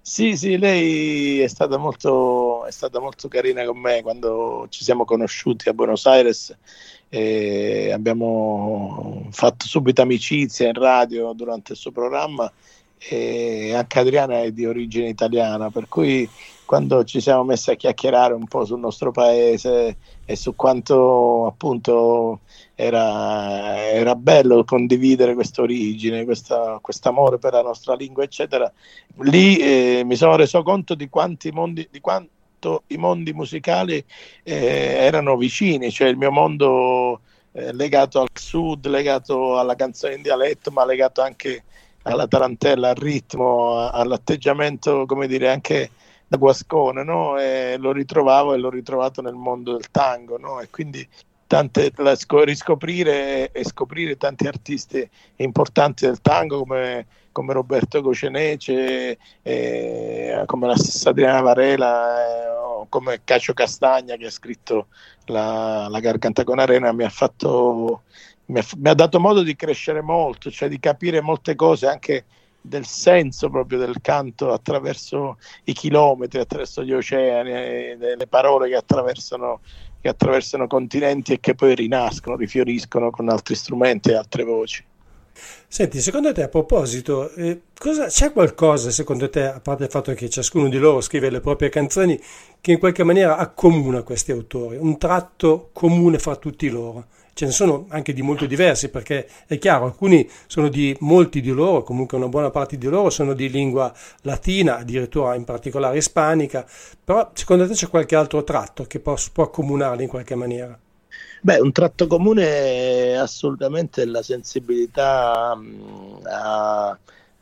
sì, sì, lei è stata, molto, è stata molto carina con me quando ci siamo conosciuti a Buenos Aires. Abbiamo fatto subito amicizia in radio durante il suo programma e anche Adriana è di origine italiana, per cui quando ci siamo messi a chiacchierare un po' sul nostro paese e su quanto appunto era, era bello condividere questa origine, questo amore per la nostra lingua, eccetera, lì eh, mi sono reso conto di quanti mondi, di quanto i mondi musicali eh, erano vicini, cioè il mio mondo eh, legato al sud, legato alla canzone in dialetto, ma legato anche alla tarantella, al ritmo, all'atteggiamento, come dire, anche da Guascone, no? E lo ritrovavo e l'ho ritrovato nel mondo del tango, no? E quindi tante, la, riscoprire e scoprire tanti artisti importanti del tango come, come Roberto Gocenece, eh, come la stessa Adriana Varela, eh, come Cacio Castagna che ha scritto la, la Garganta con Arena, mi ha fatto mi ha dato modo di crescere molto, cioè di capire molte cose anche del senso proprio del canto attraverso i chilometri, attraverso gli oceani, eh, le parole che attraversano, che attraversano continenti e che poi rinascono, rifioriscono con altri strumenti e altre voci. Senti, secondo te a proposito, eh, cosa, c'è qualcosa secondo te, a parte il fatto che ciascuno di loro scrive le proprie canzoni, che in qualche maniera accomuna questi autori, un tratto comune fra tutti loro? Ce ne sono anche di molto diversi perché è chiaro, alcuni sono di molti di loro, comunque una buona parte di loro sono di lingua latina, addirittura in particolare ispanica, però secondo te c'è qualche altro tratto che può, può accomunarli in qualche maniera? Beh, un tratto comune è assolutamente la sensibilità, a,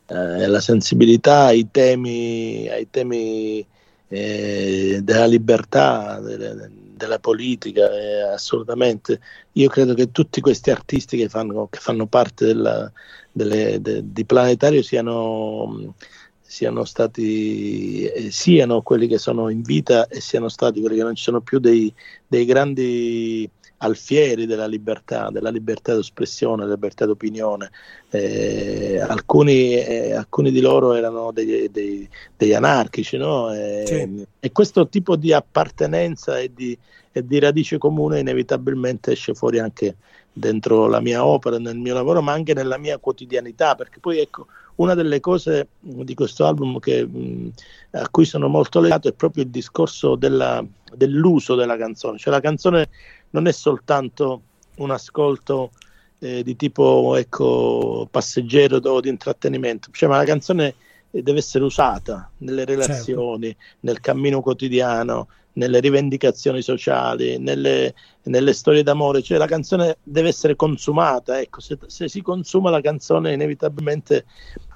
eh, la sensibilità ai temi, ai temi eh, della libertà, delle, della politica, eh, assolutamente. Io credo che tutti questi artisti che fanno, che fanno parte della, delle, de, di Planetario siano, siano stati, eh, siano quelli che sono in vita e siano stati quelli che non ci sono più dei, dei grandi alfieri della libertà, della libertà d'espressione, della libertà d'opinione. Eh, alcuni, eh, alcuni, di loro erano degli, dei, degli anarchici, no? e, sì. e, questo tipo di appartenenza e di, e di radice comune inevitabilmente esce fuori anche dentro la mia opera, nel mio lavoro, ma anche nella mia quotidianità, perché poi ecco, una delle cose di questo album che, mh, a cui sono molto legato è proprio il discorso della, dell'uso della canzone, cioè la canzone non è soltanto un ascolto eh, di tipo ecco, passeggero o di intrattenimento, cioè, ma la canzone deve essere usata nelle relazioni, certo. nel cammino quotidiano, nelle rivendicazioni sociali, nelle, nelle, storie d'amore, cioè la canzone deve essere consumata, ecco, se, se, si consuma la canzone inevitabilmente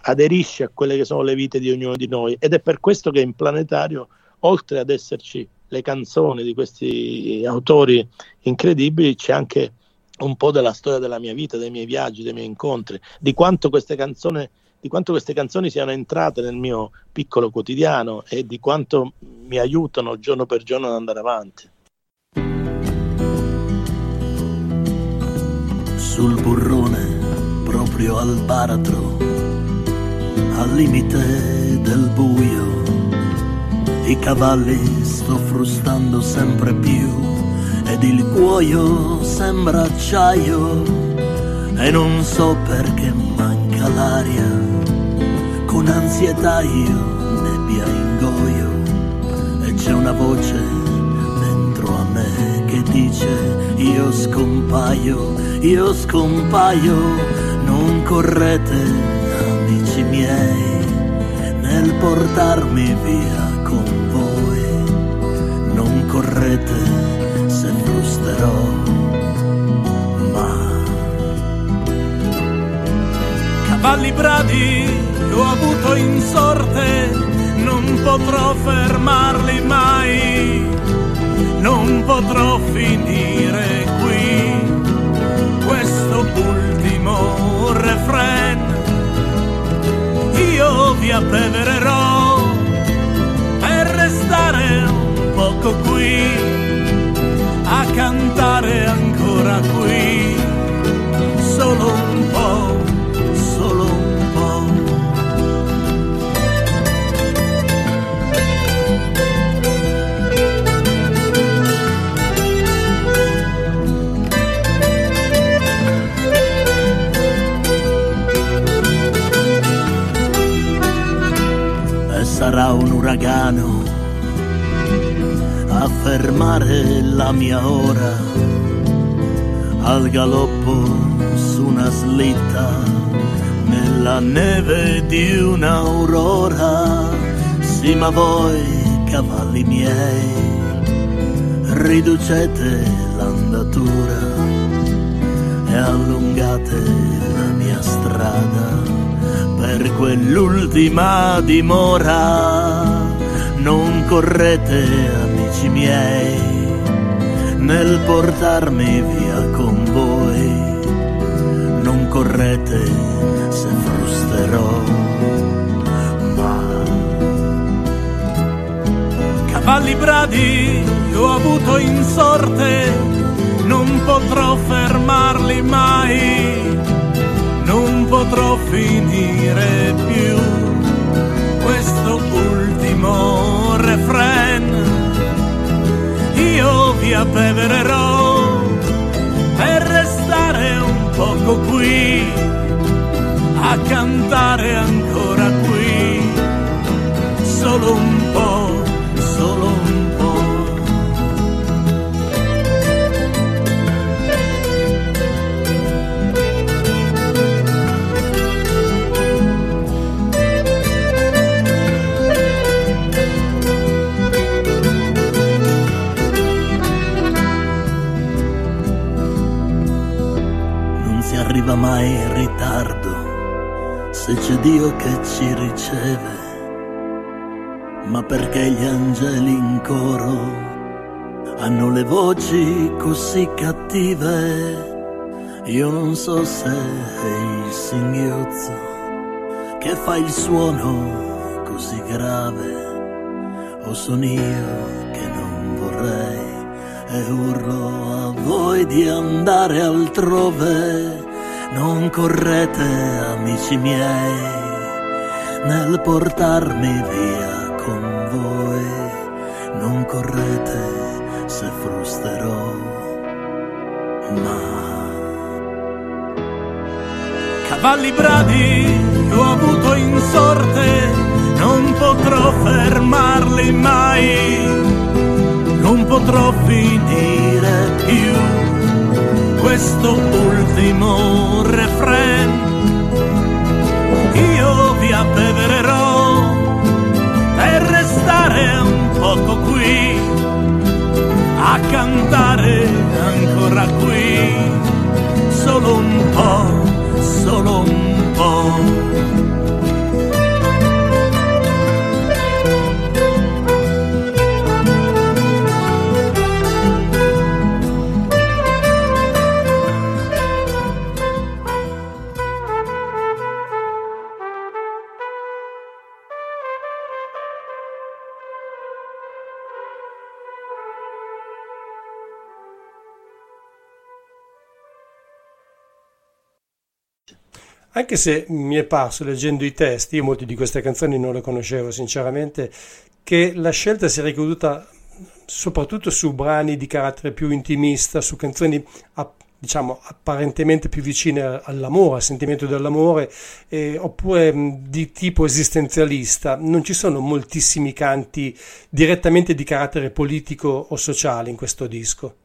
aderisce a quelle che sono le vite di ognuno di noi. Ed è per questo che in Planetario, oltre ad esserci le canzoni di questi autori incredibili, c'è anche un po' della storia della mia vita, dei miei viaggi, dei miei incontri, di quanto queste canzoni, quanto queste canzoni siano entrate nel mio piccolo quotidiano e di quanto mi aiutano giorno per giorno ad andare avanti. Sul burrone, proprio al baratro, al limite del buio i cavalli sto frustando sempre più ed il cuoio sembra acciaio e non so perché manca l'aria. Con ansietà io nebbia ingoio e c'è una voce dentro a me che dice io scompaio, io scompaio, non correte amici miei nel portarmi via correte se frusterò, ma cavalli bradi ho avuto in sorte, non potrò fermarli mai, non potrò finire qui questo ultimo refrain. Io vi abbevererò canto qui, a cantare ancora qui, solo un po', solo un po'. E sarà un uragano a fermare la mia ora al galoppo su una slitta nella neve di un'aurora. Sì, ma voi, cavalli miei, riducete l'andatura e allungate la mia strada per quell'ultima dimora. Non correte, amici miei, nel portarmi via con voi. Non correte se frusterò. Ma cavalli bradi ho avuto in sorte, non potrò fermarli mai, non potrò finire più questo ultimo refrain. Io vi abbevererò per restare un poco qui, a cantare ancora qui, solo un perché gli angeli in coro hanno le voci così cattive. Io non so se è il singhiozzo che fa il suono così grave o sono io che non vorrei e urlo a voi di andare altrove. Non correte, amici miei, nel portarmi via cavalli bradi ho avuto in sorte, non potrò fermarli mai, non potrò finire più questo ultimo refrain. Io vi abbevererò per restare un poco qui, a cantare ancora qui, solo un po', solo un po'. Anche se mi è parso leggendo i testi, io molti di queste canzoni non le conoscevo sinceramente, che la scelta si è ricaduta soprattutto su brani di carattere più intimista, su canzoni app- diciamo apparentemente più vicine all'amore, al sentimento dell'amore, eh, oppure mh, di tipo esistenzialista. Non ci sono moltissimi canti direttamente di carattere politico o sociale in questo disco.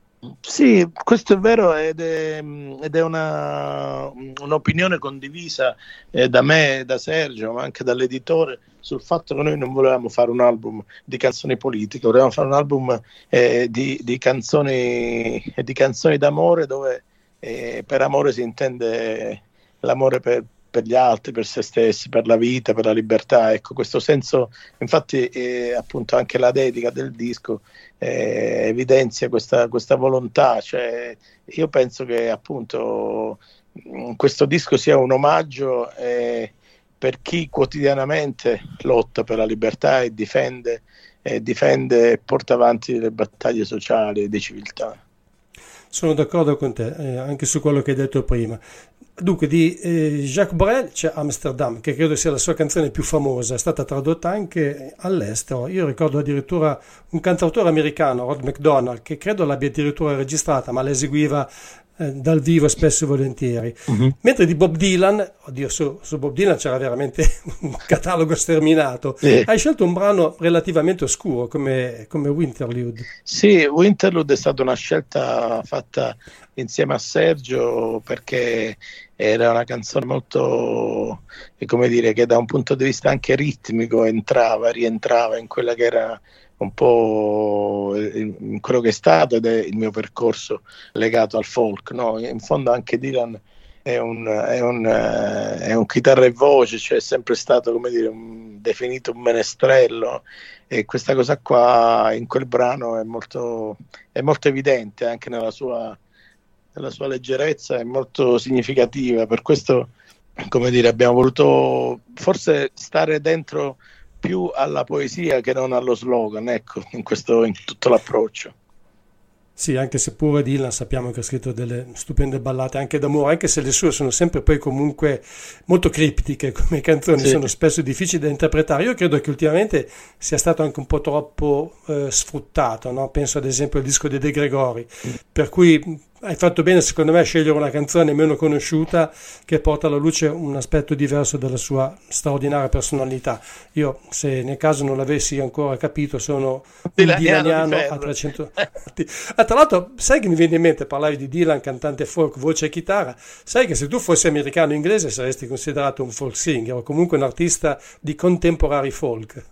Sì, questo è vero ed è, ed è una, un'opinione condivisa eh, da me, da Sergio, ma anche dall'editore sul fatto che noi non volevamo fare un album di canzoni politiche, volevamo fare un album eh, di, di canzoni, di canzoni d'amore dove eh, per amore si intende l'amore per, per gli altri, per se stessi, per la vita, per la libertà. Ecco, questo senso, infatti, eh, appunto, anche la dedica del disco eh, evidenzia questa, questa volontà. Cioè, io penso che appunto mh, questo disco sia un omaggio eh, per chi quotidianamente lotta per la libertà e difende, difende e porta avanti le battaglie sociali e di civiltà. Sono d'accordo con te, eh, anche su quello che hai detto prima. Dunque, di eh, Jacques Brel c'è Amsterdam, che credo sia la sua canzone più famosa, è stata tradotta anche all'estero. Io ricordo addirittura un cantautore americano, Rod McDonald, che credo l'abbia addirittura registrata, ma la eseguiva eh, dal vivo spesso e volentieri. Uh-huh. Mentre di Bob Dylan, oddio, su, su, Bob Dylan c'era veramente (laughs) un catalogo sterminato. Sì. Hai scelto un brano relativamente oscuro come, come Winterlude. Sì, Winterlude è stata una scelta fatta insieme a Sergio perché era una canzone molto, come dire, che da un punto di vista anche ritmico entrava, rientrava in quella che era un po' quello che è stato ed è il mio percorso legato al folk. No? In fondo anche Dylan è un, è, un, è un, chitarra e voce, cioè è sempre stato come dire, un, definito un menestrello e questa cosa qua in quel brano è molto, è molto evidente anche nella sua, nella sua leggerezza, è molto significativa. Per questo, come dire, abbiamo voluto forse stare dentro più alla poesia che non allo slogan, ecco, in, questo, in tutto l'approccio. Sì, anche se pure Dylan sappiamo che ha scritto delle stupende ballate anche d'amore, anche se le sue sono sempre poi comunque molto criptiche come canzoni, sì. sono spesso difficili da interpretare. Io credo che ultimamente sia stato anche un po' troppo eh, sfruttato, no? penso ad esempio al disco di De Gregori, per cui hai fatto bene secondo me a scegliere una canzone meno conosciuta che porta alla luce un aspetto diverso della sua straordinaria personalità. Io, se nel caso non l'avessi ancora capito, sono un dilaniano a 300... ah, tra l'altro, sai che mi viene in mente, parlavi di Dylan, cantante folk, voce e chitarra, sai che se tu fossi americano o inglese saresti considerato un folk singer o comunque un artista di contemporary folk.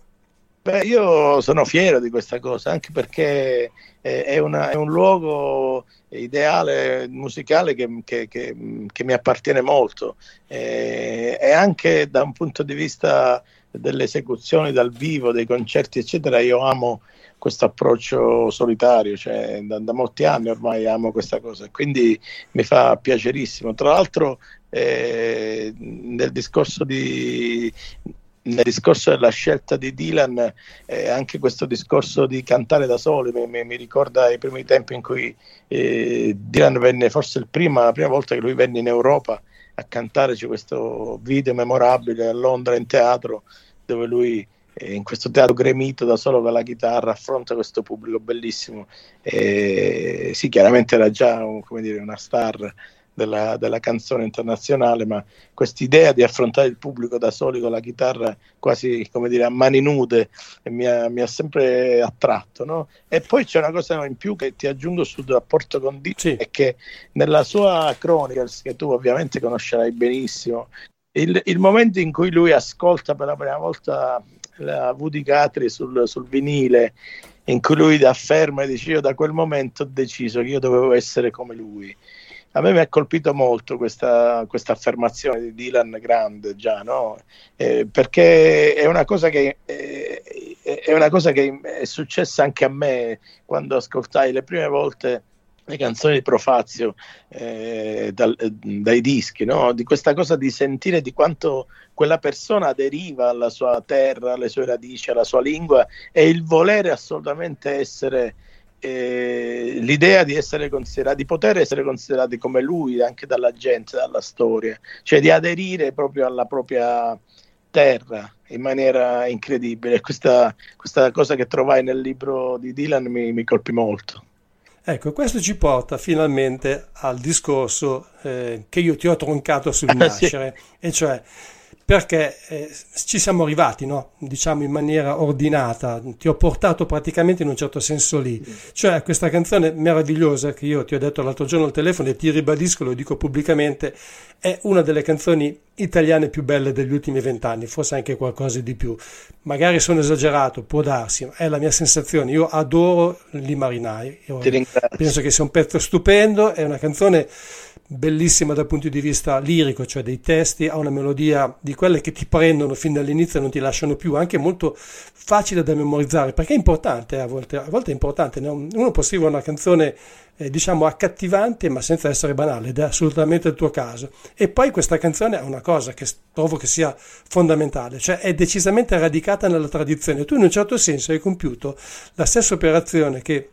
Beh, io sono fiero di questa cosa, anche perché è, una, è un luogo ideale musicale che, che, che, che mi appartiene molto e, e, anche da un punto di vista delle esecuzioni dal vivo, dei concerti, eccetera, io amo questo approccio solitario, cioè da, da, molti anni ormai amo questa cosa, quindi mi fa piacerissimo. Tra l'altro eh, nel discorso di nel discorso della scelta di Dylan, eh, anche questo discorso di cantare da soli mi, mi, mi ricorda i primi tempi in cui eh, Dylan venne, forse prima, la prima volta che lui venne in Europa a cantare, c'è questo video memorabile a Londra in teatro dove lui eh, in questo teatro gremito da solo con la chitarra affronta questo pubblico bellissimo. E, sì, chiaramente era già un, dire, una star della, della canzone internazionale, ma quest'idea di affrontare il pubblico da soli con la chitarra quasi come dire a mani nude mi ha, mi ha sempre attratto. No? E poi c'è una cosa in più che ti aggiungo sul rapporto con Dito, sì. è che nella sua Chronicles, che tu ovviamente conoscerai benissimo, il, il, momento in cui lui ascolta per la prima volta la Woody Guthrie sul, sul vinile in cui lui afferma e dice io da quel momento ho deciso che io dovevo essere come lui a me mi ha colpito molto questa, questa affermazione di Dylan Grand già, no? eh, perché è una, cosa che, eh, è una cosa che è successa anche a me quando ascoltai le prime volte le canzoni di Profazio eh, dal, dai dischi, no? di questa cosa di sentire di quanto quella persona deriva alla sua terra, alle sue radici, alla sua lingua e il volere assolutamente essere eh, l'idea di essere considerati, di poter essere considerati come lui anche dalla gente, dalla storia, cioè di aderire proprio alla propria terra in maniera incredibile. Questa, questa cosa che trovai nel libro di Dylan mi, mi colpì molto. Ecco, questo ci porta finalmente al discorso eh, che io ti ho troncato sul (laughs) nascere, sì. e cioè perché eh, ci siamo arrivati, no? diciamo in maniera ordinata, ti ho portato praticamente in un certo senso lì, cioè questa canzone meravigliosa che io ti ho detto l'altro giorno al telefono e ti ribadisco, lo dico pubblicamente, è una delle canzoni italiane più belle degli ultimi vent'anni, forse anche qualcosa di più. Magari sono esagerato, può darsi, ma è la mia sensazione. Io adoro Li Marinai, penso che sia un pezzo stupendo, è una canzone bellissima dal punto di vista lirico, cioè dei testi, ha una melodia di quelle che ti prendono fin dall'inizio e non ti lasciano più, anche molto facile da memorizzare, perché è importante eh, a volte, a volte è importante, no? uno può scrivere una canzone eh, diciamo accattivante ma senza essere banale ed è assolutamente il tuo caso. E poi questa canzone ha una cosa che trovo che sia fondamentale, cioè è decisamente radicata nella tradizione, tu in un certo senso hai compiuto la stessa operazione che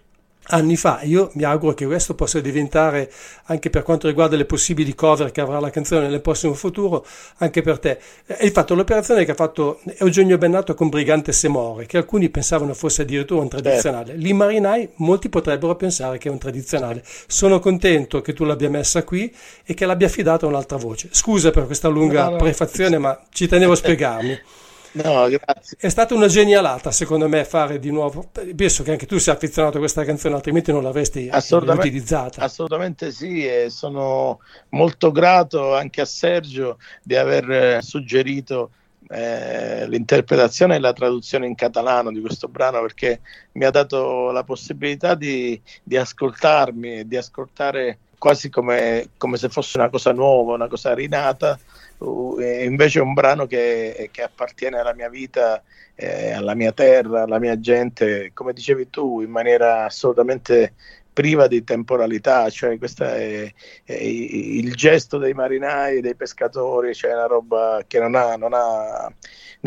anni fa. Io mi auguro che questo possa diventare, anche per quanto riguarda le possibili cover che avrà la canzone nel prossimo futuro, anche per te. Hai fatto l'operazione che ha fatto Eugenio Bennato con Brigante Semore, che alcuni pensavano fosse addirittura un tradizionale. Lì Marinai, molti potrebbero pensare che è un tradizionale. Sono contento che tu l'abbia messa qui e che l'abbia affidata a un'altra voce. Scusa per questa lunga no, no, prefazione, ma ci tenevo a spiegarmi. (laughs) No, grazie. È stata una genialata, secondo me, fare di nuovo. Penso che anche tu sia affezionato a questa canzone, altrimenti non l'avresti utilizzata. Assolutamente sì, e sono molto grato anche a Sergio di aver eh, suggerito eh, l'interpretazione e la traduzione in catalano di questo brano perché mi ha dato la possibilità di, di ascoltarmi e di ascoltare quasi come, come se fosse una cosa nuova, una cosa rinata invece è un brano che, che, appartiene alla mia vita, eh, alla mia terra, alla mia gente, come dicevi tu, in maniera assolutamente priva di temporalità, cioè questo è, è, il gesto dei marinai, dei pescatori, cioè una roba che non ha, non ha,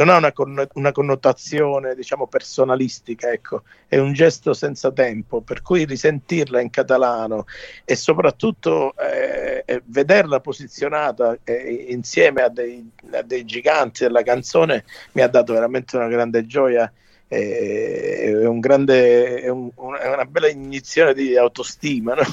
non ha una, una, connotazione diciamo personalistica, ecco, è un gesto senza tempo, per cui risentirla in catalano e soprattutto eh, vederla posizionata eh, insieme a dei, a dei giganti della canzone mi ha dato veramente una grande gioia è, un grande, è, un, è, una bella iniezione di autostima (laughs) no?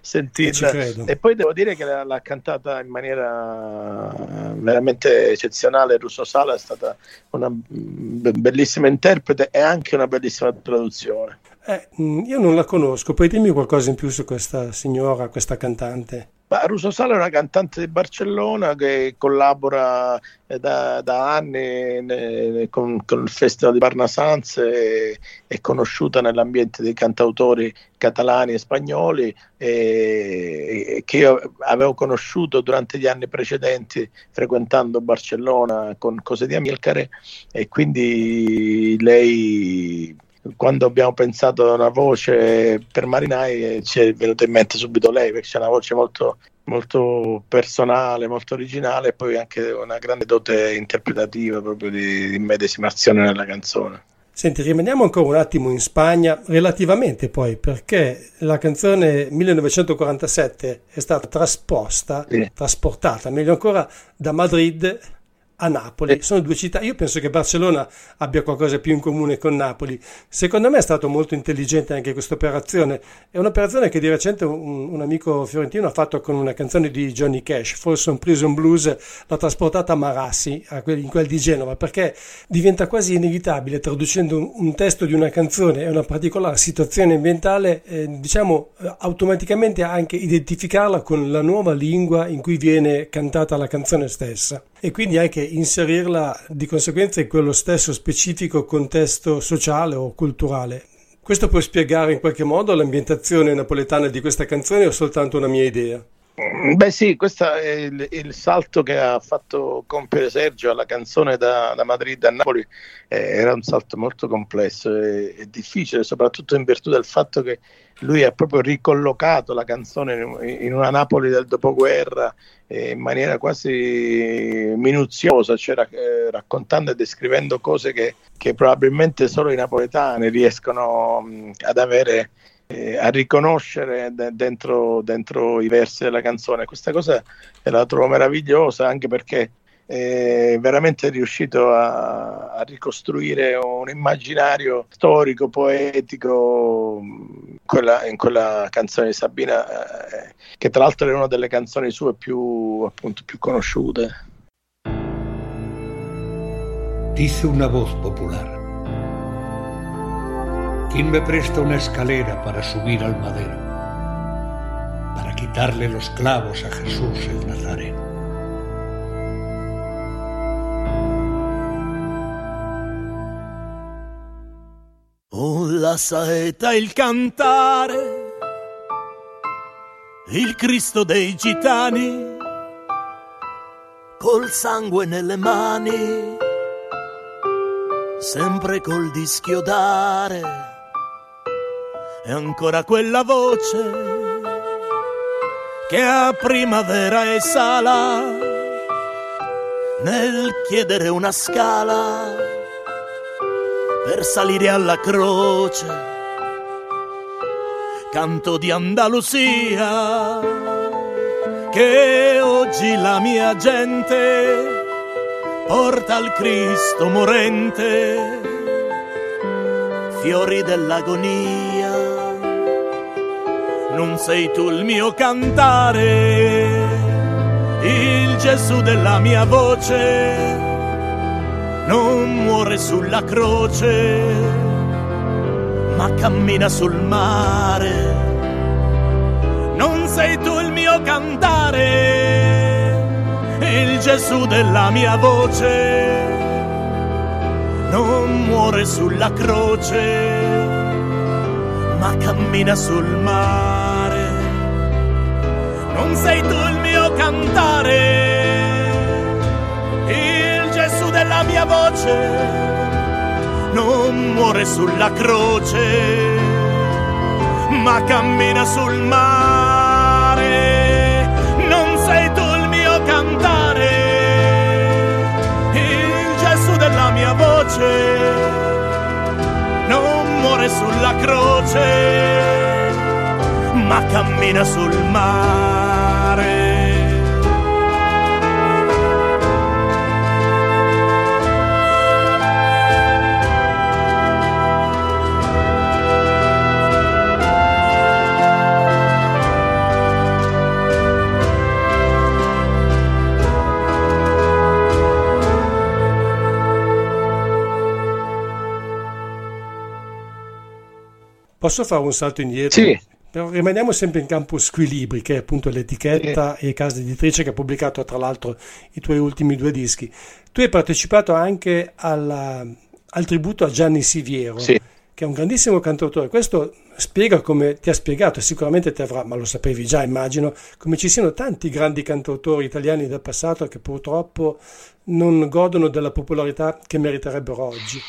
sentirla. E poi devo dire che l'ha, cantata in maniera veramente eccezionale. Russo Sala è stata una bellissima interprete e anche una bellissima traduzione. Eh, io non la conosco, puoi dirmi qualcosa in più su questa signora, questa cantante? Ma Russo Sala è una cantante di Barcellona che collabora eh, da, da anni con, con, il Festival di Barnasans e è conosciuta nell'ambiente dei cantautori catalani e spagnoli e, e che io avevo conosciuto durante gli anni precedenti frequentando Barcellona con Cose di Amilcare e quindi lei quando abbiamo pensato a una voce per Marinai ci è venuta in mente subito lei perché c'è una voce molto, molto personale, molto originale e poi anche una grande dote interpretativa proprio di, di medesimazione nella canzone. Senti, rimaniamo ancora un attimo in Spagna, relativamente poi, perché la canzone 1947 è stata trasposta, sì. trasportata, meglio ancora, da Madrid a Napoli. Sono due città. Io penso che Barcellona abbia qualcosa più in comune con Napoli. Secondo me è stato molto intelligente anche questa operazione. È un'operazione che di recente un, un, amico fiorentino ha fatto con una canzone di Johnny Cash, Folsom Prison Blues, l'ha trasportata a Marassi, a quel, in quel di Genova, perché diventa quasi inevitabile, traducendo un, un testo di una canzone e una particolare situazione ambientale, eh, diciamo automaticamente anche identificarla con la nuova lingua in cui viene cantata la canzone stessa e quindi anche inserirla di conseguenza in quello stesso specifico contesto sociale o culturale. Questo può spiegare in qualche modo l'ambientazione napoletana di questa canzone o soltanto una mia idea? Beh sì, questo è il, il, salto che ha fatto compiere Sergio alla canzone da, da Madrid a Napoli, eh, era un salto molto complesso e, e, difficile, soprattutto in virtù del fatto che lui ha proprio ricollocato la canzone in, una Napoli del dopoguerra eh, in maniera quasi minuziosa, cioè eh, raccontando e descrivendo cose che, che, probabilmente solo i napoletani riescono mh, ad avere eh, a riconoscere de- dentro, dentro, i versi della canzone. Questa cosa la trovo meravigliosa anche perché è veramente riuscito a, a ricostruire un immaginario storico, poetico quella, in quella canzone di Sabina, eh, che tra l'altro è una delle canzoni sue più, appunto, più conosciute. Dice una voz popular. ¿Quién me presta una escalera para subir al madero? Para quitarle los clavos a Jesús el Nazareno. Oh, la saeta, il cantare, il Cristo dei gitani, col sangue nelle mani, sempre col dischiodare e ancora quella voce che a primavera esala nel chiedere una scala per salire alla croce canto di Andalusia, che oggi la mia gente porta al Cristo morente fiori dell'agonia. Non sei tu il mio cantare, il Gesù della mia voce, non muore sulla croce, ma cammina sul mare. Non sei tu il mio cantare, il Gesù della mia voce non muore sulla croce, ma cammina sul mare. Non sei tu il mio cantare, Mia voce, non muore sulla croce, ma cammina sul mare. Non sei tu il mio cantare, il Gesù della mia voce non muore sulla croce, ma cammina sul mare. Posso fare un salto indietro? Sì. Però rimaniamo sempre in campo squilibri, che è appunto l'etichetta sì. e casa editrice che ha pubblicato tra l'altro i tuoi ultimi due dischi. Tu hai partecipato anche alla, al tributo a Gianni Siviero, sì. che è un grandissimo cantautore. Questo spiega come ti ha spiegato, sicuramente ti avrà, ma lo sapevi già immagino, come ci siano tanti grandi cantautori italiani del passato che purtroppo non godono della popolarità che meriterebbero oggi.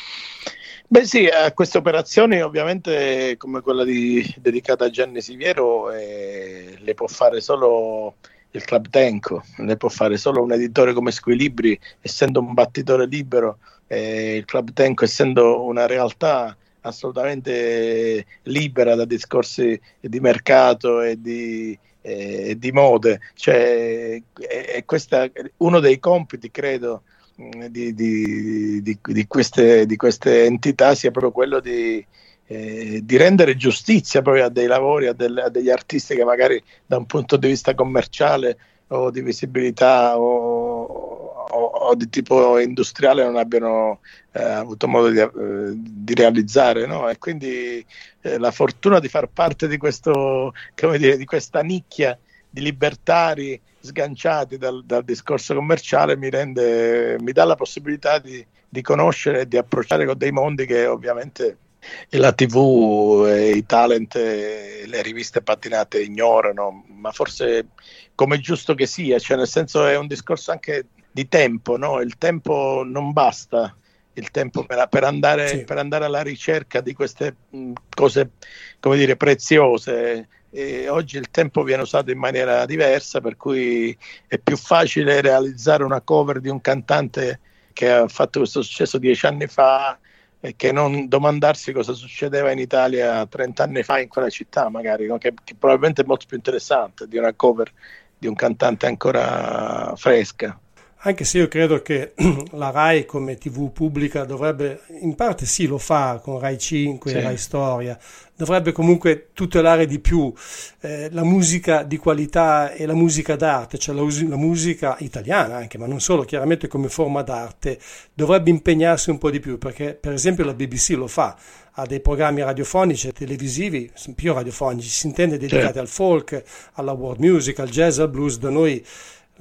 Beh sì, a queste operazioni ovviamente come quella di, dedicata a Gianni Siviero eh, le può fare solo il Club Tenco, ne può fare solo un editore come Squilibri, essendo un battitore libero, eh, il Club Tenco essendo una realtà assolutamente libera da discorsi di mercato e di, eh, di mode, cioè, è, è uno dei compiti credo di, di, di, queste, di queste entità sia proprio quello di, eh, rendere giustizia proprio a dei lavori, a, del, a, degli artisti che magari da un punto di vista commerciale o di visibilità o, o, o di tipo industriale non abbiano eh, avuto modo di, eh, realizzare. No? E quindi eh, la fortuna di far parte di, questo, dire, di questa nicchia di libertari sganciati dal, dal discorso commerciale mi, rende, mi dà la possibilità di, di conoscere e di approcciare con dei mondi che ovviamente la TV, e i talent e le riviste pattinate ignorano, ma forse come è giusto che sia, cioè nel senso è un discorso anche di tempo, no? il tempo non basta, il tempo per, per, andare, sì. per andare, alla ricerca di queste cose, come dire, preziose e oggi il tempo viene usato in maniera diversa, per cui è più facile realizzare una cover di un cantante che ha fatto questo successo dieci anni fa e che non domandarsi cosa succedeva in Italia 30 anni fa in quella città, magari, che, che probabilmente è molto più interessante di una cover di un cantante ancora fresca anche se io credo che (clears throat) la RAI come TV pubblica dovrebbe, in parte sì lo fa con RAI 5 sì. e RAI Storia, dovrebbe comunque tutelare di più eh, la musica di qualità e la musica d'arte, cioè la, la, musica italiana anche, ma non solo, chiaramente come forma d'arte, dovrebbe impegnarsi un po' di più, perché per esempio la BBC lo fa, ha dei programmi radiofonici e televisivi, più radiofonici, si intende dedicati sì. al folk, alla world music, al jazz, al blues, da noi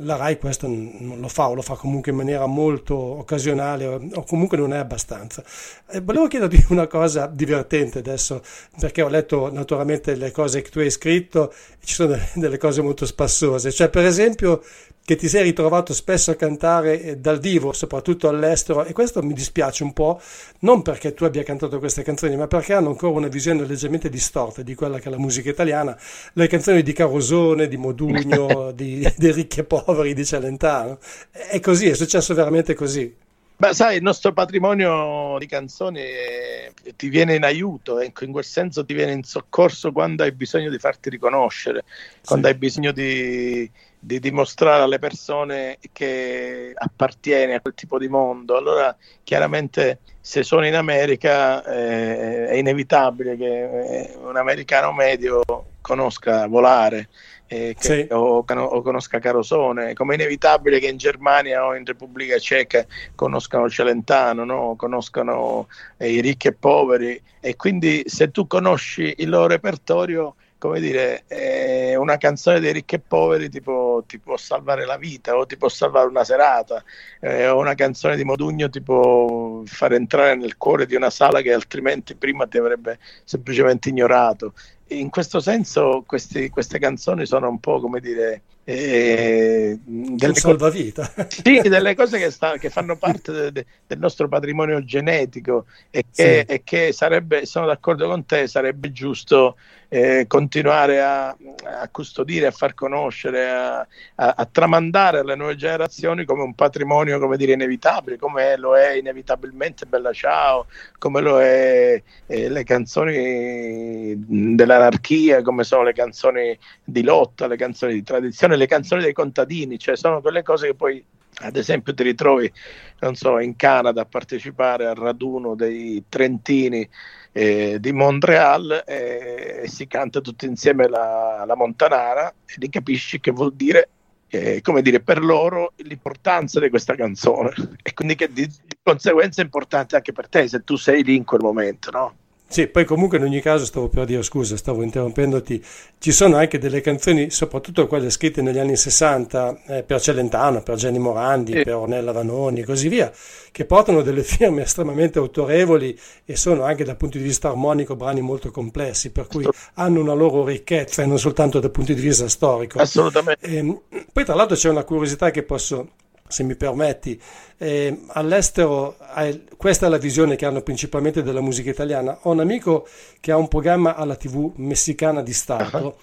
la RAI questo non lo fa o lo fa comunque in maniera molto occasionale o comunque non è abbastanza. E volevo chiederti (laughs) una cosa divertente adesso perché ho letto naturalmente le cose che tu hai scritto e ci sono (laughs) delle cose molto spassose, cioè per esempio che ti sei ritrovato spesso a cantare eh, dal vivo, soprattutto all'estero, e questo mi dispiace un po', non perché tu abbia cantato queste canzoni, ma perché hanno ancora una visione leggermente distorta di quella che è la musica italiana. Le canzoni di Carosone, di Modugno, (laughs) di, di Ricchi e Poveri, di Celentano. È così, è successo veramente così. Beh, sai, il nostro patrimonio di canzoni eh, ti viene in aiuto, ecco, in quel senso ti viene in soccorso quando hai bisogno di farti riconoscere, quando hai bisogno di, di, dimostrare alle persone che appartieni a quel tipo di mondo. Allora, chiaramente, se sono in America eh, è inevitabile che eh, un americano medio conosca volare eh, che, sì. o, o, conosca Carosone, come è inevitabile che in Germania o in Repubblica Ceca conoscano Celentano, no? conoscano eh, i ricchi e poveri e quindi se tu conosci il loro repertorio come dire, eh, una canzone dei ricchi e poveri ti può, ti può, salvare la vita o ti può salvare una serata, eh, una canzone di Modugno ti può far entrare nel cuore di una sala che altrimenti prima ti avrebbe semplicemente ignorato. In questo senso questi, queste canzoni sono un po' come dire eh, delle salvavita co- (laughs) sì, delle cose che, sta, che fanno parte de, de, del nostro patrimonio genetico e che, sì. e che sarebbe, sono d'accordo con te, sarebbe giusto eh, continuare a, a, custodire, a far conoscere, a, a, a, tramandare alle nuove generazioni come un patrimonio, come dire, inevitabile, come lo è inevitabilmente Bella Ciao, come lo è eh, le canzoni dell'anarchia, come sono le canzoni di lotta, le canzoni di tradizione, le canzoni dei contadini, cioè sono quelle cose che poi ad esempio ti ritrovi, non so, in Canada a partecipare al raduno dei Trentini eh, di Montreal eh, e si canta tutti insieme la, la Montanara e lì capisci che vuol dire eh, come dire, per loro l'importanza di questa canzone e quindi che di, di conseguenza è importante anche per te se tu sei lì in quel momento, no? Sì, poi comunque in ogni caso stavo per dire scusa, stavo interrompendoti, ci sono anche delle canzoni, soprattutto quelle scritte negli anni 60 eh, per Celentano, per Gianni Morandi, sì. per Ornella Vanoni e così via, che portano delle firme estremamente autorevoli e sono anche dal punto di vista armonico brani molto complessi, per cui hanno una loro ricchezza e non soltanto dal punto di vista storico. Assolutamente. E, ehm, poi tra l'altro c'è una curiosità che posso se mi permetti, eh, all'estero eh, questa è la visione che hanno principalmente della musica italiana. Ho un amico che ha un programma alla TV messicana di Stato uh-huh.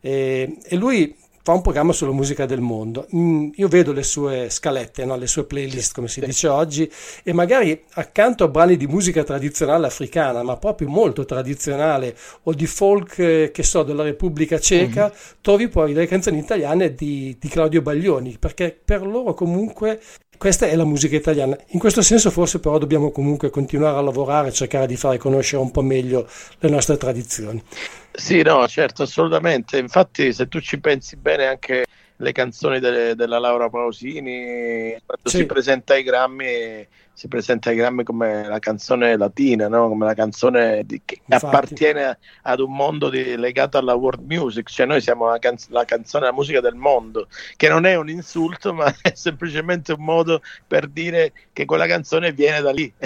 eh, e lui fa un programma sulla musica del mondo. Mm, io vedo le sue scalette, no? le sue playlist, come si dice oggi, e magari accanto a brani di musica tradizionale africana, ma proprio molto tradizionale, o di folk, eh, che so, della Repubblica Ceca, mm-hmm. trovi poi delle canzoni italiane di, di Claudio Baglioni, perché per loro comunque questa è la musica italiana. In questo senso forse però dobbiamo comunque continuare a lavorare e cercare di fare conoscere un po' meglio le nostre tradizioni. Sì, no, certo, assolutamente. Infatti, se tu ci pensi bene, anche le canzoni delle, della Laura Pausini, quando sì. si presenta ai Grammy, si presenta ai Grammy come la canzone latina, no? come la canzone di, che Infatti. appartiene ad un mondo di, legato alla world music, cioè noi siamo la, canz- la, canzone, la musica del mondo, che non è un insulto, ma (laughs) è semplicemente un modo per dire che quella canzone viene da lì. (laughs)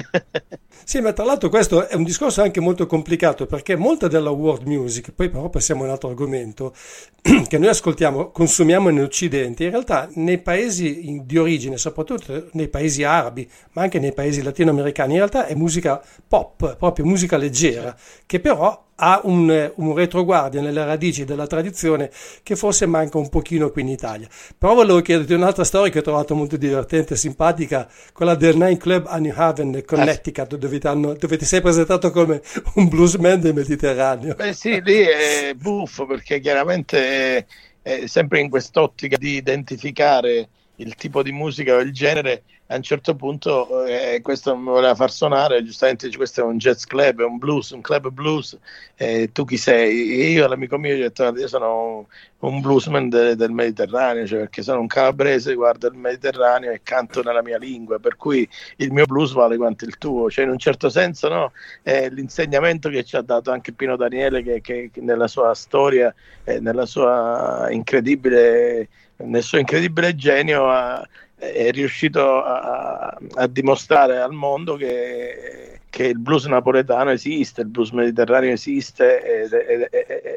sì, ma tra l'altro questo è un discorso anche molto complicato, perché molta della world music, poi però passiamo a un altro argomento, (clears throat) che noi ascoltiamo, consumiamo in Occidente, in realtà nei paesi di origine, soprattutto nei paesi arabi, ma anche nei paesi latinoamericani, in realtà è musica pop, proprio musica leggera, che però ha un, un, retroguardia nelle radici della tradizione che forse manca un pochino qui in Italia. Però volevo chiederti un'altra storia che ho trovato molto divertente e simpatica, quella del Nine Club a New Haven, Connecticut, dove ti, dove ti sei presentato come un bluesman del Mediterraneo. Beh sì, lì è buffo perché chiaramente è, è sempre in quest'ottica di identificare il tipo di musica o il genere a un certo punto eh, questo mi voleva far suonare, giustamente questo è un jazz club, è un blues, un club blues, eh, tu chi sei? E io all'amico mio gli ho detto io sono un bluesman de, del Mediterraneo, cioè perché sono un calabrese, guardo il Mediterraneo e canto nella mia lingua, per cui il mio blues vale quanto il tuo, cioè in un certo senso no, è l'insegnamento che ci ha dato anche Pino Daniele che, che, che nella sua storia, eh, nella sua incredibile, nel suo incredibile genio ha è riuscito a, a dimostrare al mondo che, che, il blues napoletano esiste, il blues mediterraneo esiste ed, ed,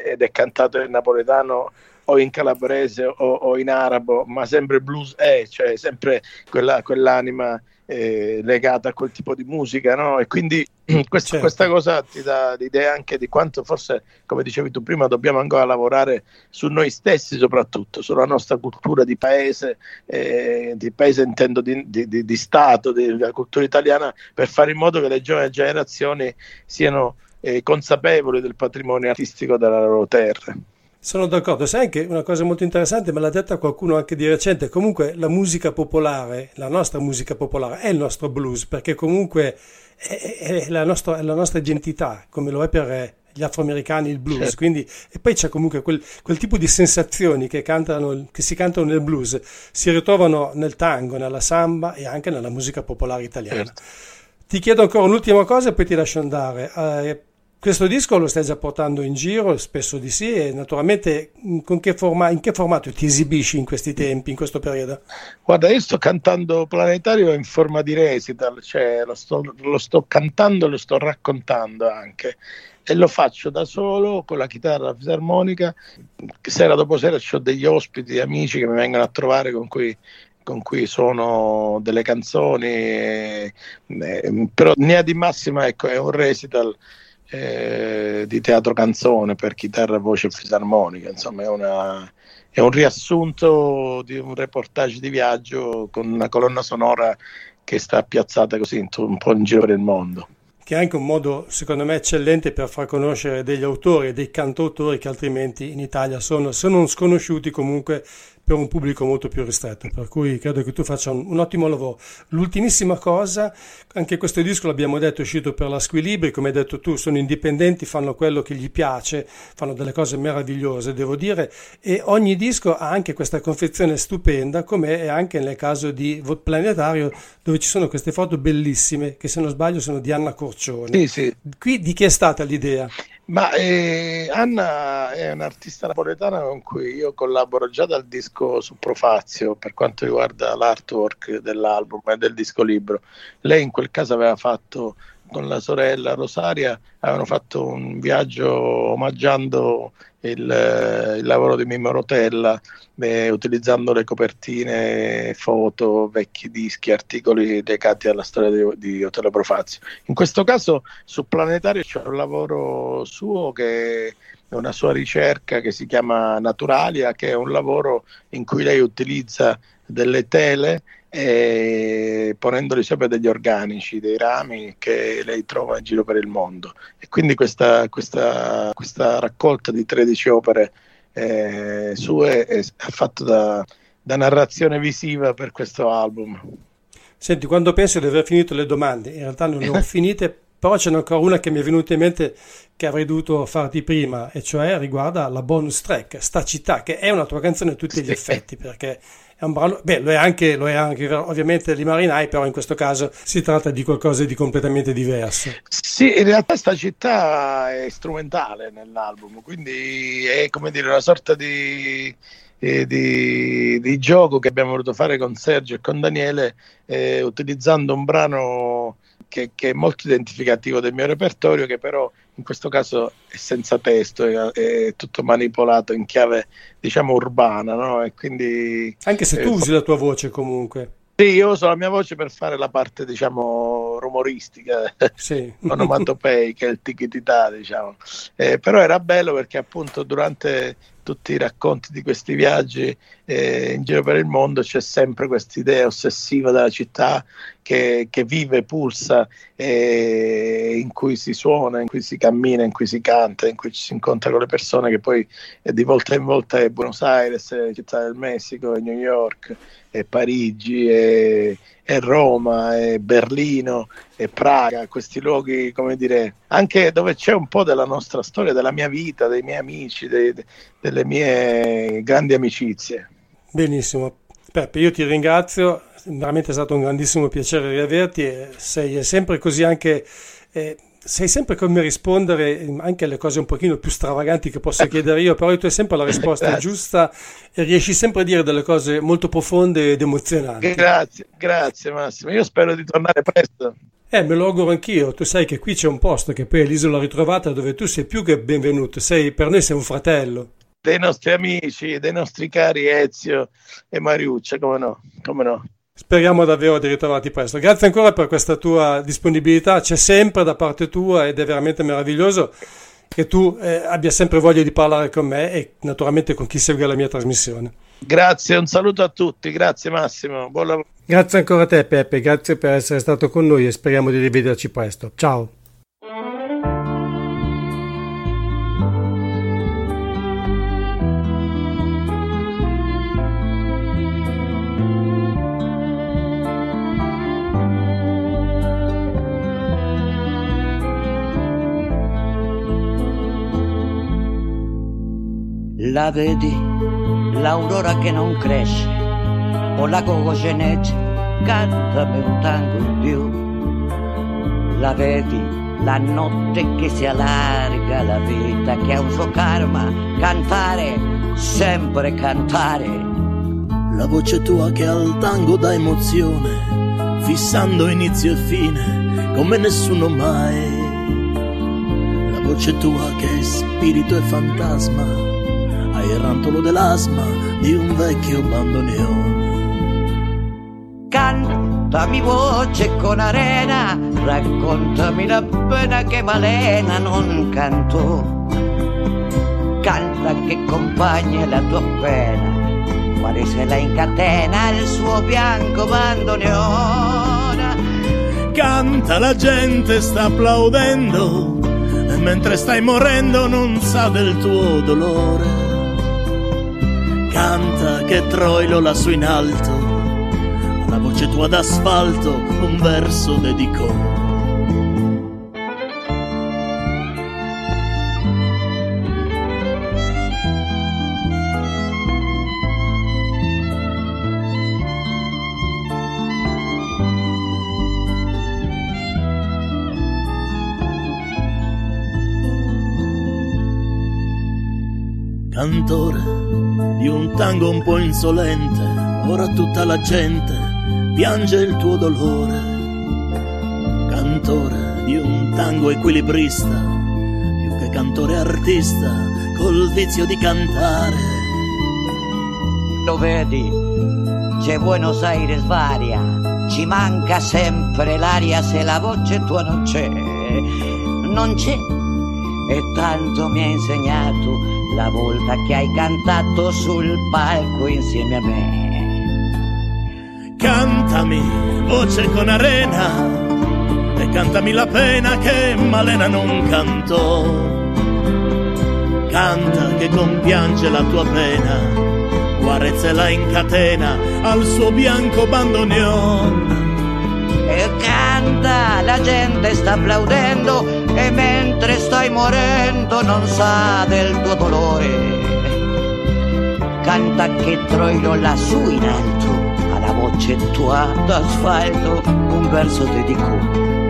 ed è cantato in napoletano o in calabrese o, o, in arabo, ma sempre blues è, cioè sempre quella, quell'anima eh, legata a quel tipo di musica, no? E quindi (clears throat) questa, certo. questa, cosa ti dà l'idea anche di quanto forse, come dicevi tu prima, dobbiamo ancora lavorare su noi stessi soprattutto, sulla nostra cultura di paese, eh, di paese intendo di, di, di, di Stato, della cultura italiana, per fare in modo che le giovani generazioni siano eh, consapevoli del patrimonio artistico della loro terra. Sono d'accordo, sai anche una cosa molto interessante, me l'ha detta qualcuno anche di recente, comunque la musica popolare, la nostra musica popolare è il nostro blues, perché comunque è, è, la, nostra, è la, nostra, identità, come lo è per gli afroamericani il blues, certo. quindi, e poi c'è comunque quel, quel tipo di sensazioni che, cantano, che si cantano nel blues, si ritrovano nel tango, nella samba e anche nella musica popolare italiana. Certo. Ti chiedo ancora un'ultima cosa e poi ti lascio andare. Eh, questo disco lo stai già portando in giro, spesso di sì, e naturalmente che, forma, in che formato ti esibisci in questi tempi, in questo periodo? Guarda, io sto cantando Planetario in forma di recital, cioè lo sto, lo sto cantando e lo sto raccontando anche e lo faccio da solo con la chitarra fisarmonica. Sera dopo sera ho degli ospiti, amici che mi vengono a trovare con cui con cui sono delle canzoni, eh, eh, però linea di massima ecco, è un recital eh, di teatro canzone per chitarra, voce e fisarmonica, insomma è, una, è un riassunto di un reportage di viaggio con una colonna sonora che sta piazzata così un po' in giro per il mondo. Che è anche un modo, secondo me, eccellente per far conoscere degli autori e dei cantautori che altrimenti in Italia sono, se non sconosciuti, comunque per un pubblico molto più ristretto, per cui credo che tu faccia un, un, ottimo lavoro. L'ultimissima cosa, anche questo disco l'abbiamo detto è uscito per la Squilibri, come hai detto tu, sono indipendenti, fanno quello che gli piace, fanno delle cose meravigliose, devo dire, e ogni disco ha anche questa confezione stupenda, come è anche nel caso di Planetario, dove ci sono queste foto bellissime, che se non sbaglio sono di Anna Corcione. Sì, sì. Qui di chi è stata l'idea? Ma eh, Anna è un'artista napoletana con cui io collaboro già dal disco su Profazio per quanto riguarda l'artwork dell'album e del disco libro. Lei in quel caso aveva fatto con la sorella Rosaria, avevano fatto un viaggio omaggiando il, il lavoro di Mimmo Rotella, eh, utilizzando le copertine, foto, vecchi dischi, articoli legati alla storia di, di Otello Profazio. In questo caso su Planetario c'è un lavoro suo che è una sua ricerca che si chiama Naturalia, che è un lavoro in cui lei utilizza delle tele e ponendoli sempre degli organici, dei rami che lei trova in giro per il mondo. E quindi questa, questa, questa raccolta di 13 opere eh, sue è, è fatta da, da narrazione visiva per questo album. Senti, quando penso di aver finito le domande, in realtà non le ho (laughs) finite, però c'è ancora una che mi è venuta in mente che avrei dovuto farti prima, e cioè riguarda la bonus track, Sta città, che è una tua canzone a tutti gli effetti, perché è un brano, beh, lo è anche, lo è anche ovviamente di Marinai, però in questo caso si tratta di qualcosa di completamente diverso. Sì, in realtà sta città è strumentale nell'album, quindi è come dire una sorta di, eh, di, di gioco che abbiamo voluto fare con Sergio e con Daniele, eh, utilizzando un brano che, che, è molto identificativo del mio repertorio, che però in questo caso è senza testo, è, è tutto manipolato in chiave diciamo urbana, no? E quindi, Anche se tu eh, usi la tua voce comunque. Sì, io uso la mia voce per fare la parte, diciamo, rumoristica, sì. (laughs) onomatopeica, il tichitità, diciamo. Eh, però era bello perché appunto durante tutti i racconti di questi viaggi eh, in giro per il mondo c'è sempre questa idea ossessiva della città che, che vive, pulsa, eh, in cui si suona, in cui si cammina, in cui si canta, in cui ci si incontra con le persone che poi eh, di volta in volta è Buenos Aires, è Città del Messico, è New York, è Parigi, è, è Roma, è Berlino, è Praga, questi luoghi, come dire, anche dove c'è un po' della nostra storia, della mia vita, dei miei amici, dei, delle mie grandi amicizie. Benissimo. Peppe, io ti ringrazio, veramente è stato un grandissimo piacere riaverti e sei sempre così anche... Eh, sai sempre come rispondere anche alle cose un pochino più stravaganti che posso chiedere io, però tu hai sempre la risposta giusta e riesci sempre a dire delle cose molto profonde ed emozionanti. Grazie, grazie Massimo, io spero di tornare presto. Eh, me lo auguro anch'io, tu sai che qui c'è un posto che poi è l'isola ritrovata dove tu sei più che benvenuto, sei, per noi sei un fratello. dei nostri amici, dei nostri cari Ezio e Mariuccia, come no, come no. Speriamo davvero di ritrovarti presto. Grazie ancora per questa tua disponibilità, c'è sempre da parte tua ed è veramente meraviglioso che tu eh, abbia sempre voglia di parlare con me e naturalmente con chi segue la mia trasmissione. Grazie, un saluto a tutti, grazie Massimo, buon lavoro. Grazie ancora a te Peppe, grazie per essere stato con noi e speriamo di rivederci presto. Ciao. La vedi, l'aurora che non cresce, o la cococeneggia, cantami un tango in più. La vedi, la notte che si allarga, la vita che ha un suo karma, cantare, sempre cantare. La voce tua che al tango dà emozione, fissando inizio e fine, come nessuno mai. La voce tua che è spirito e fantasma, il rantolo dell'asma di un vecchio bandoneone. Cantami voce con arena, raccontami la pena che Malena non cantò. Canta che compagna la tua pena, quale se la incatena il suo bianco bandoneone. Canta la gente sta applaudendo e mentre stai morendo non sa del tuo dolore canta che Troilo lassù in alto, alla voce tua d'asfalto un verso dedicò. Tango un po' insolente, ora tutta la gente piange il tuo dolore. Cantore di un tango equilibrista, più che cantore artista, col vizio di cantare. Lo vedi, c'è Buenos Aires varia, ci manca sempre l'aria se la voce tua non c'è. Non c'è, e tanto mi ha insegnato la volta che hai cantato sul palco insieme a me. Cantami, voce con arena, e cantami la pena che Malena non cantò. Canta che compiange la tua pena, Guarezza la incatena al suo bianco bandoneon. E canta, la gente sta applaudendo e mentre stai morendo non sa del tuo dolore. Canta che Troilo lassù in alto, alla voce tua d'asfalto un verso dedicò. cantami,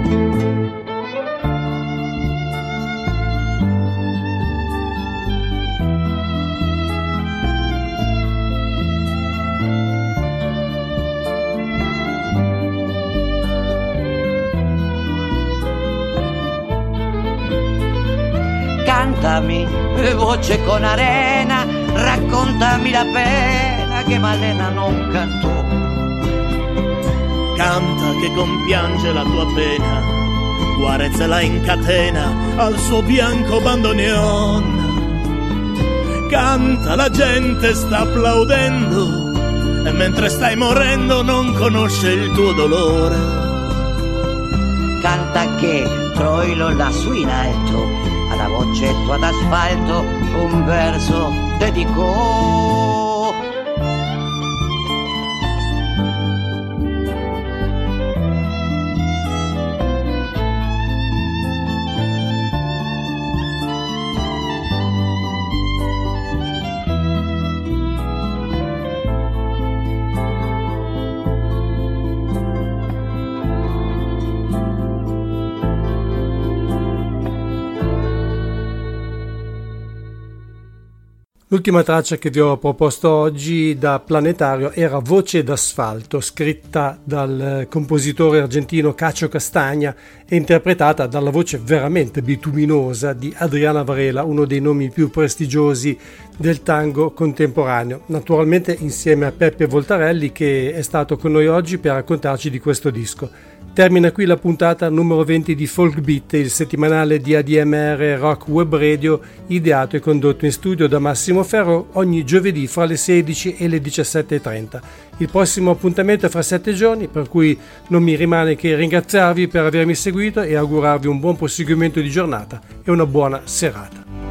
voce con arena, raccontami la pena che Malena non cantò. Canta che compiange la tua pena, Guarezza la incatena al suo bianco bandoneon. Canta, la gente sta applaudendo e mentre stai morendo non conosce il tuo dolore. Canta che Troilo lassù in alto alla voce tua d'asfalto un verso dedicò. L'ultima traccia che vi ho proposto oggi da Planetario era Voce d'asfalto, scritta dal compositore argentino Cacio Castagna e interpretata dalla voce veramente bituminosa di Adriana Varela, uno dei nomi più prestigiosi del tango contemporaneo, naturalmente insieme a Peppe Voltarelli che è stato con noi oggi per raccontarci di questo disco. Termina qui la puntata numero 20 di Folk Beat, il settimanale di ADMR Rock Web Radio, ideato e condotto in studio da Massimo Ferro ogni giovedì fra le 16 e le 17.30. Il prossimo appuntamento è fra 7 giorni, per cui non mi rimane che ringraziarvi per avermi seguito e augurarvi un buon proseguimento di giornata e una buona serata.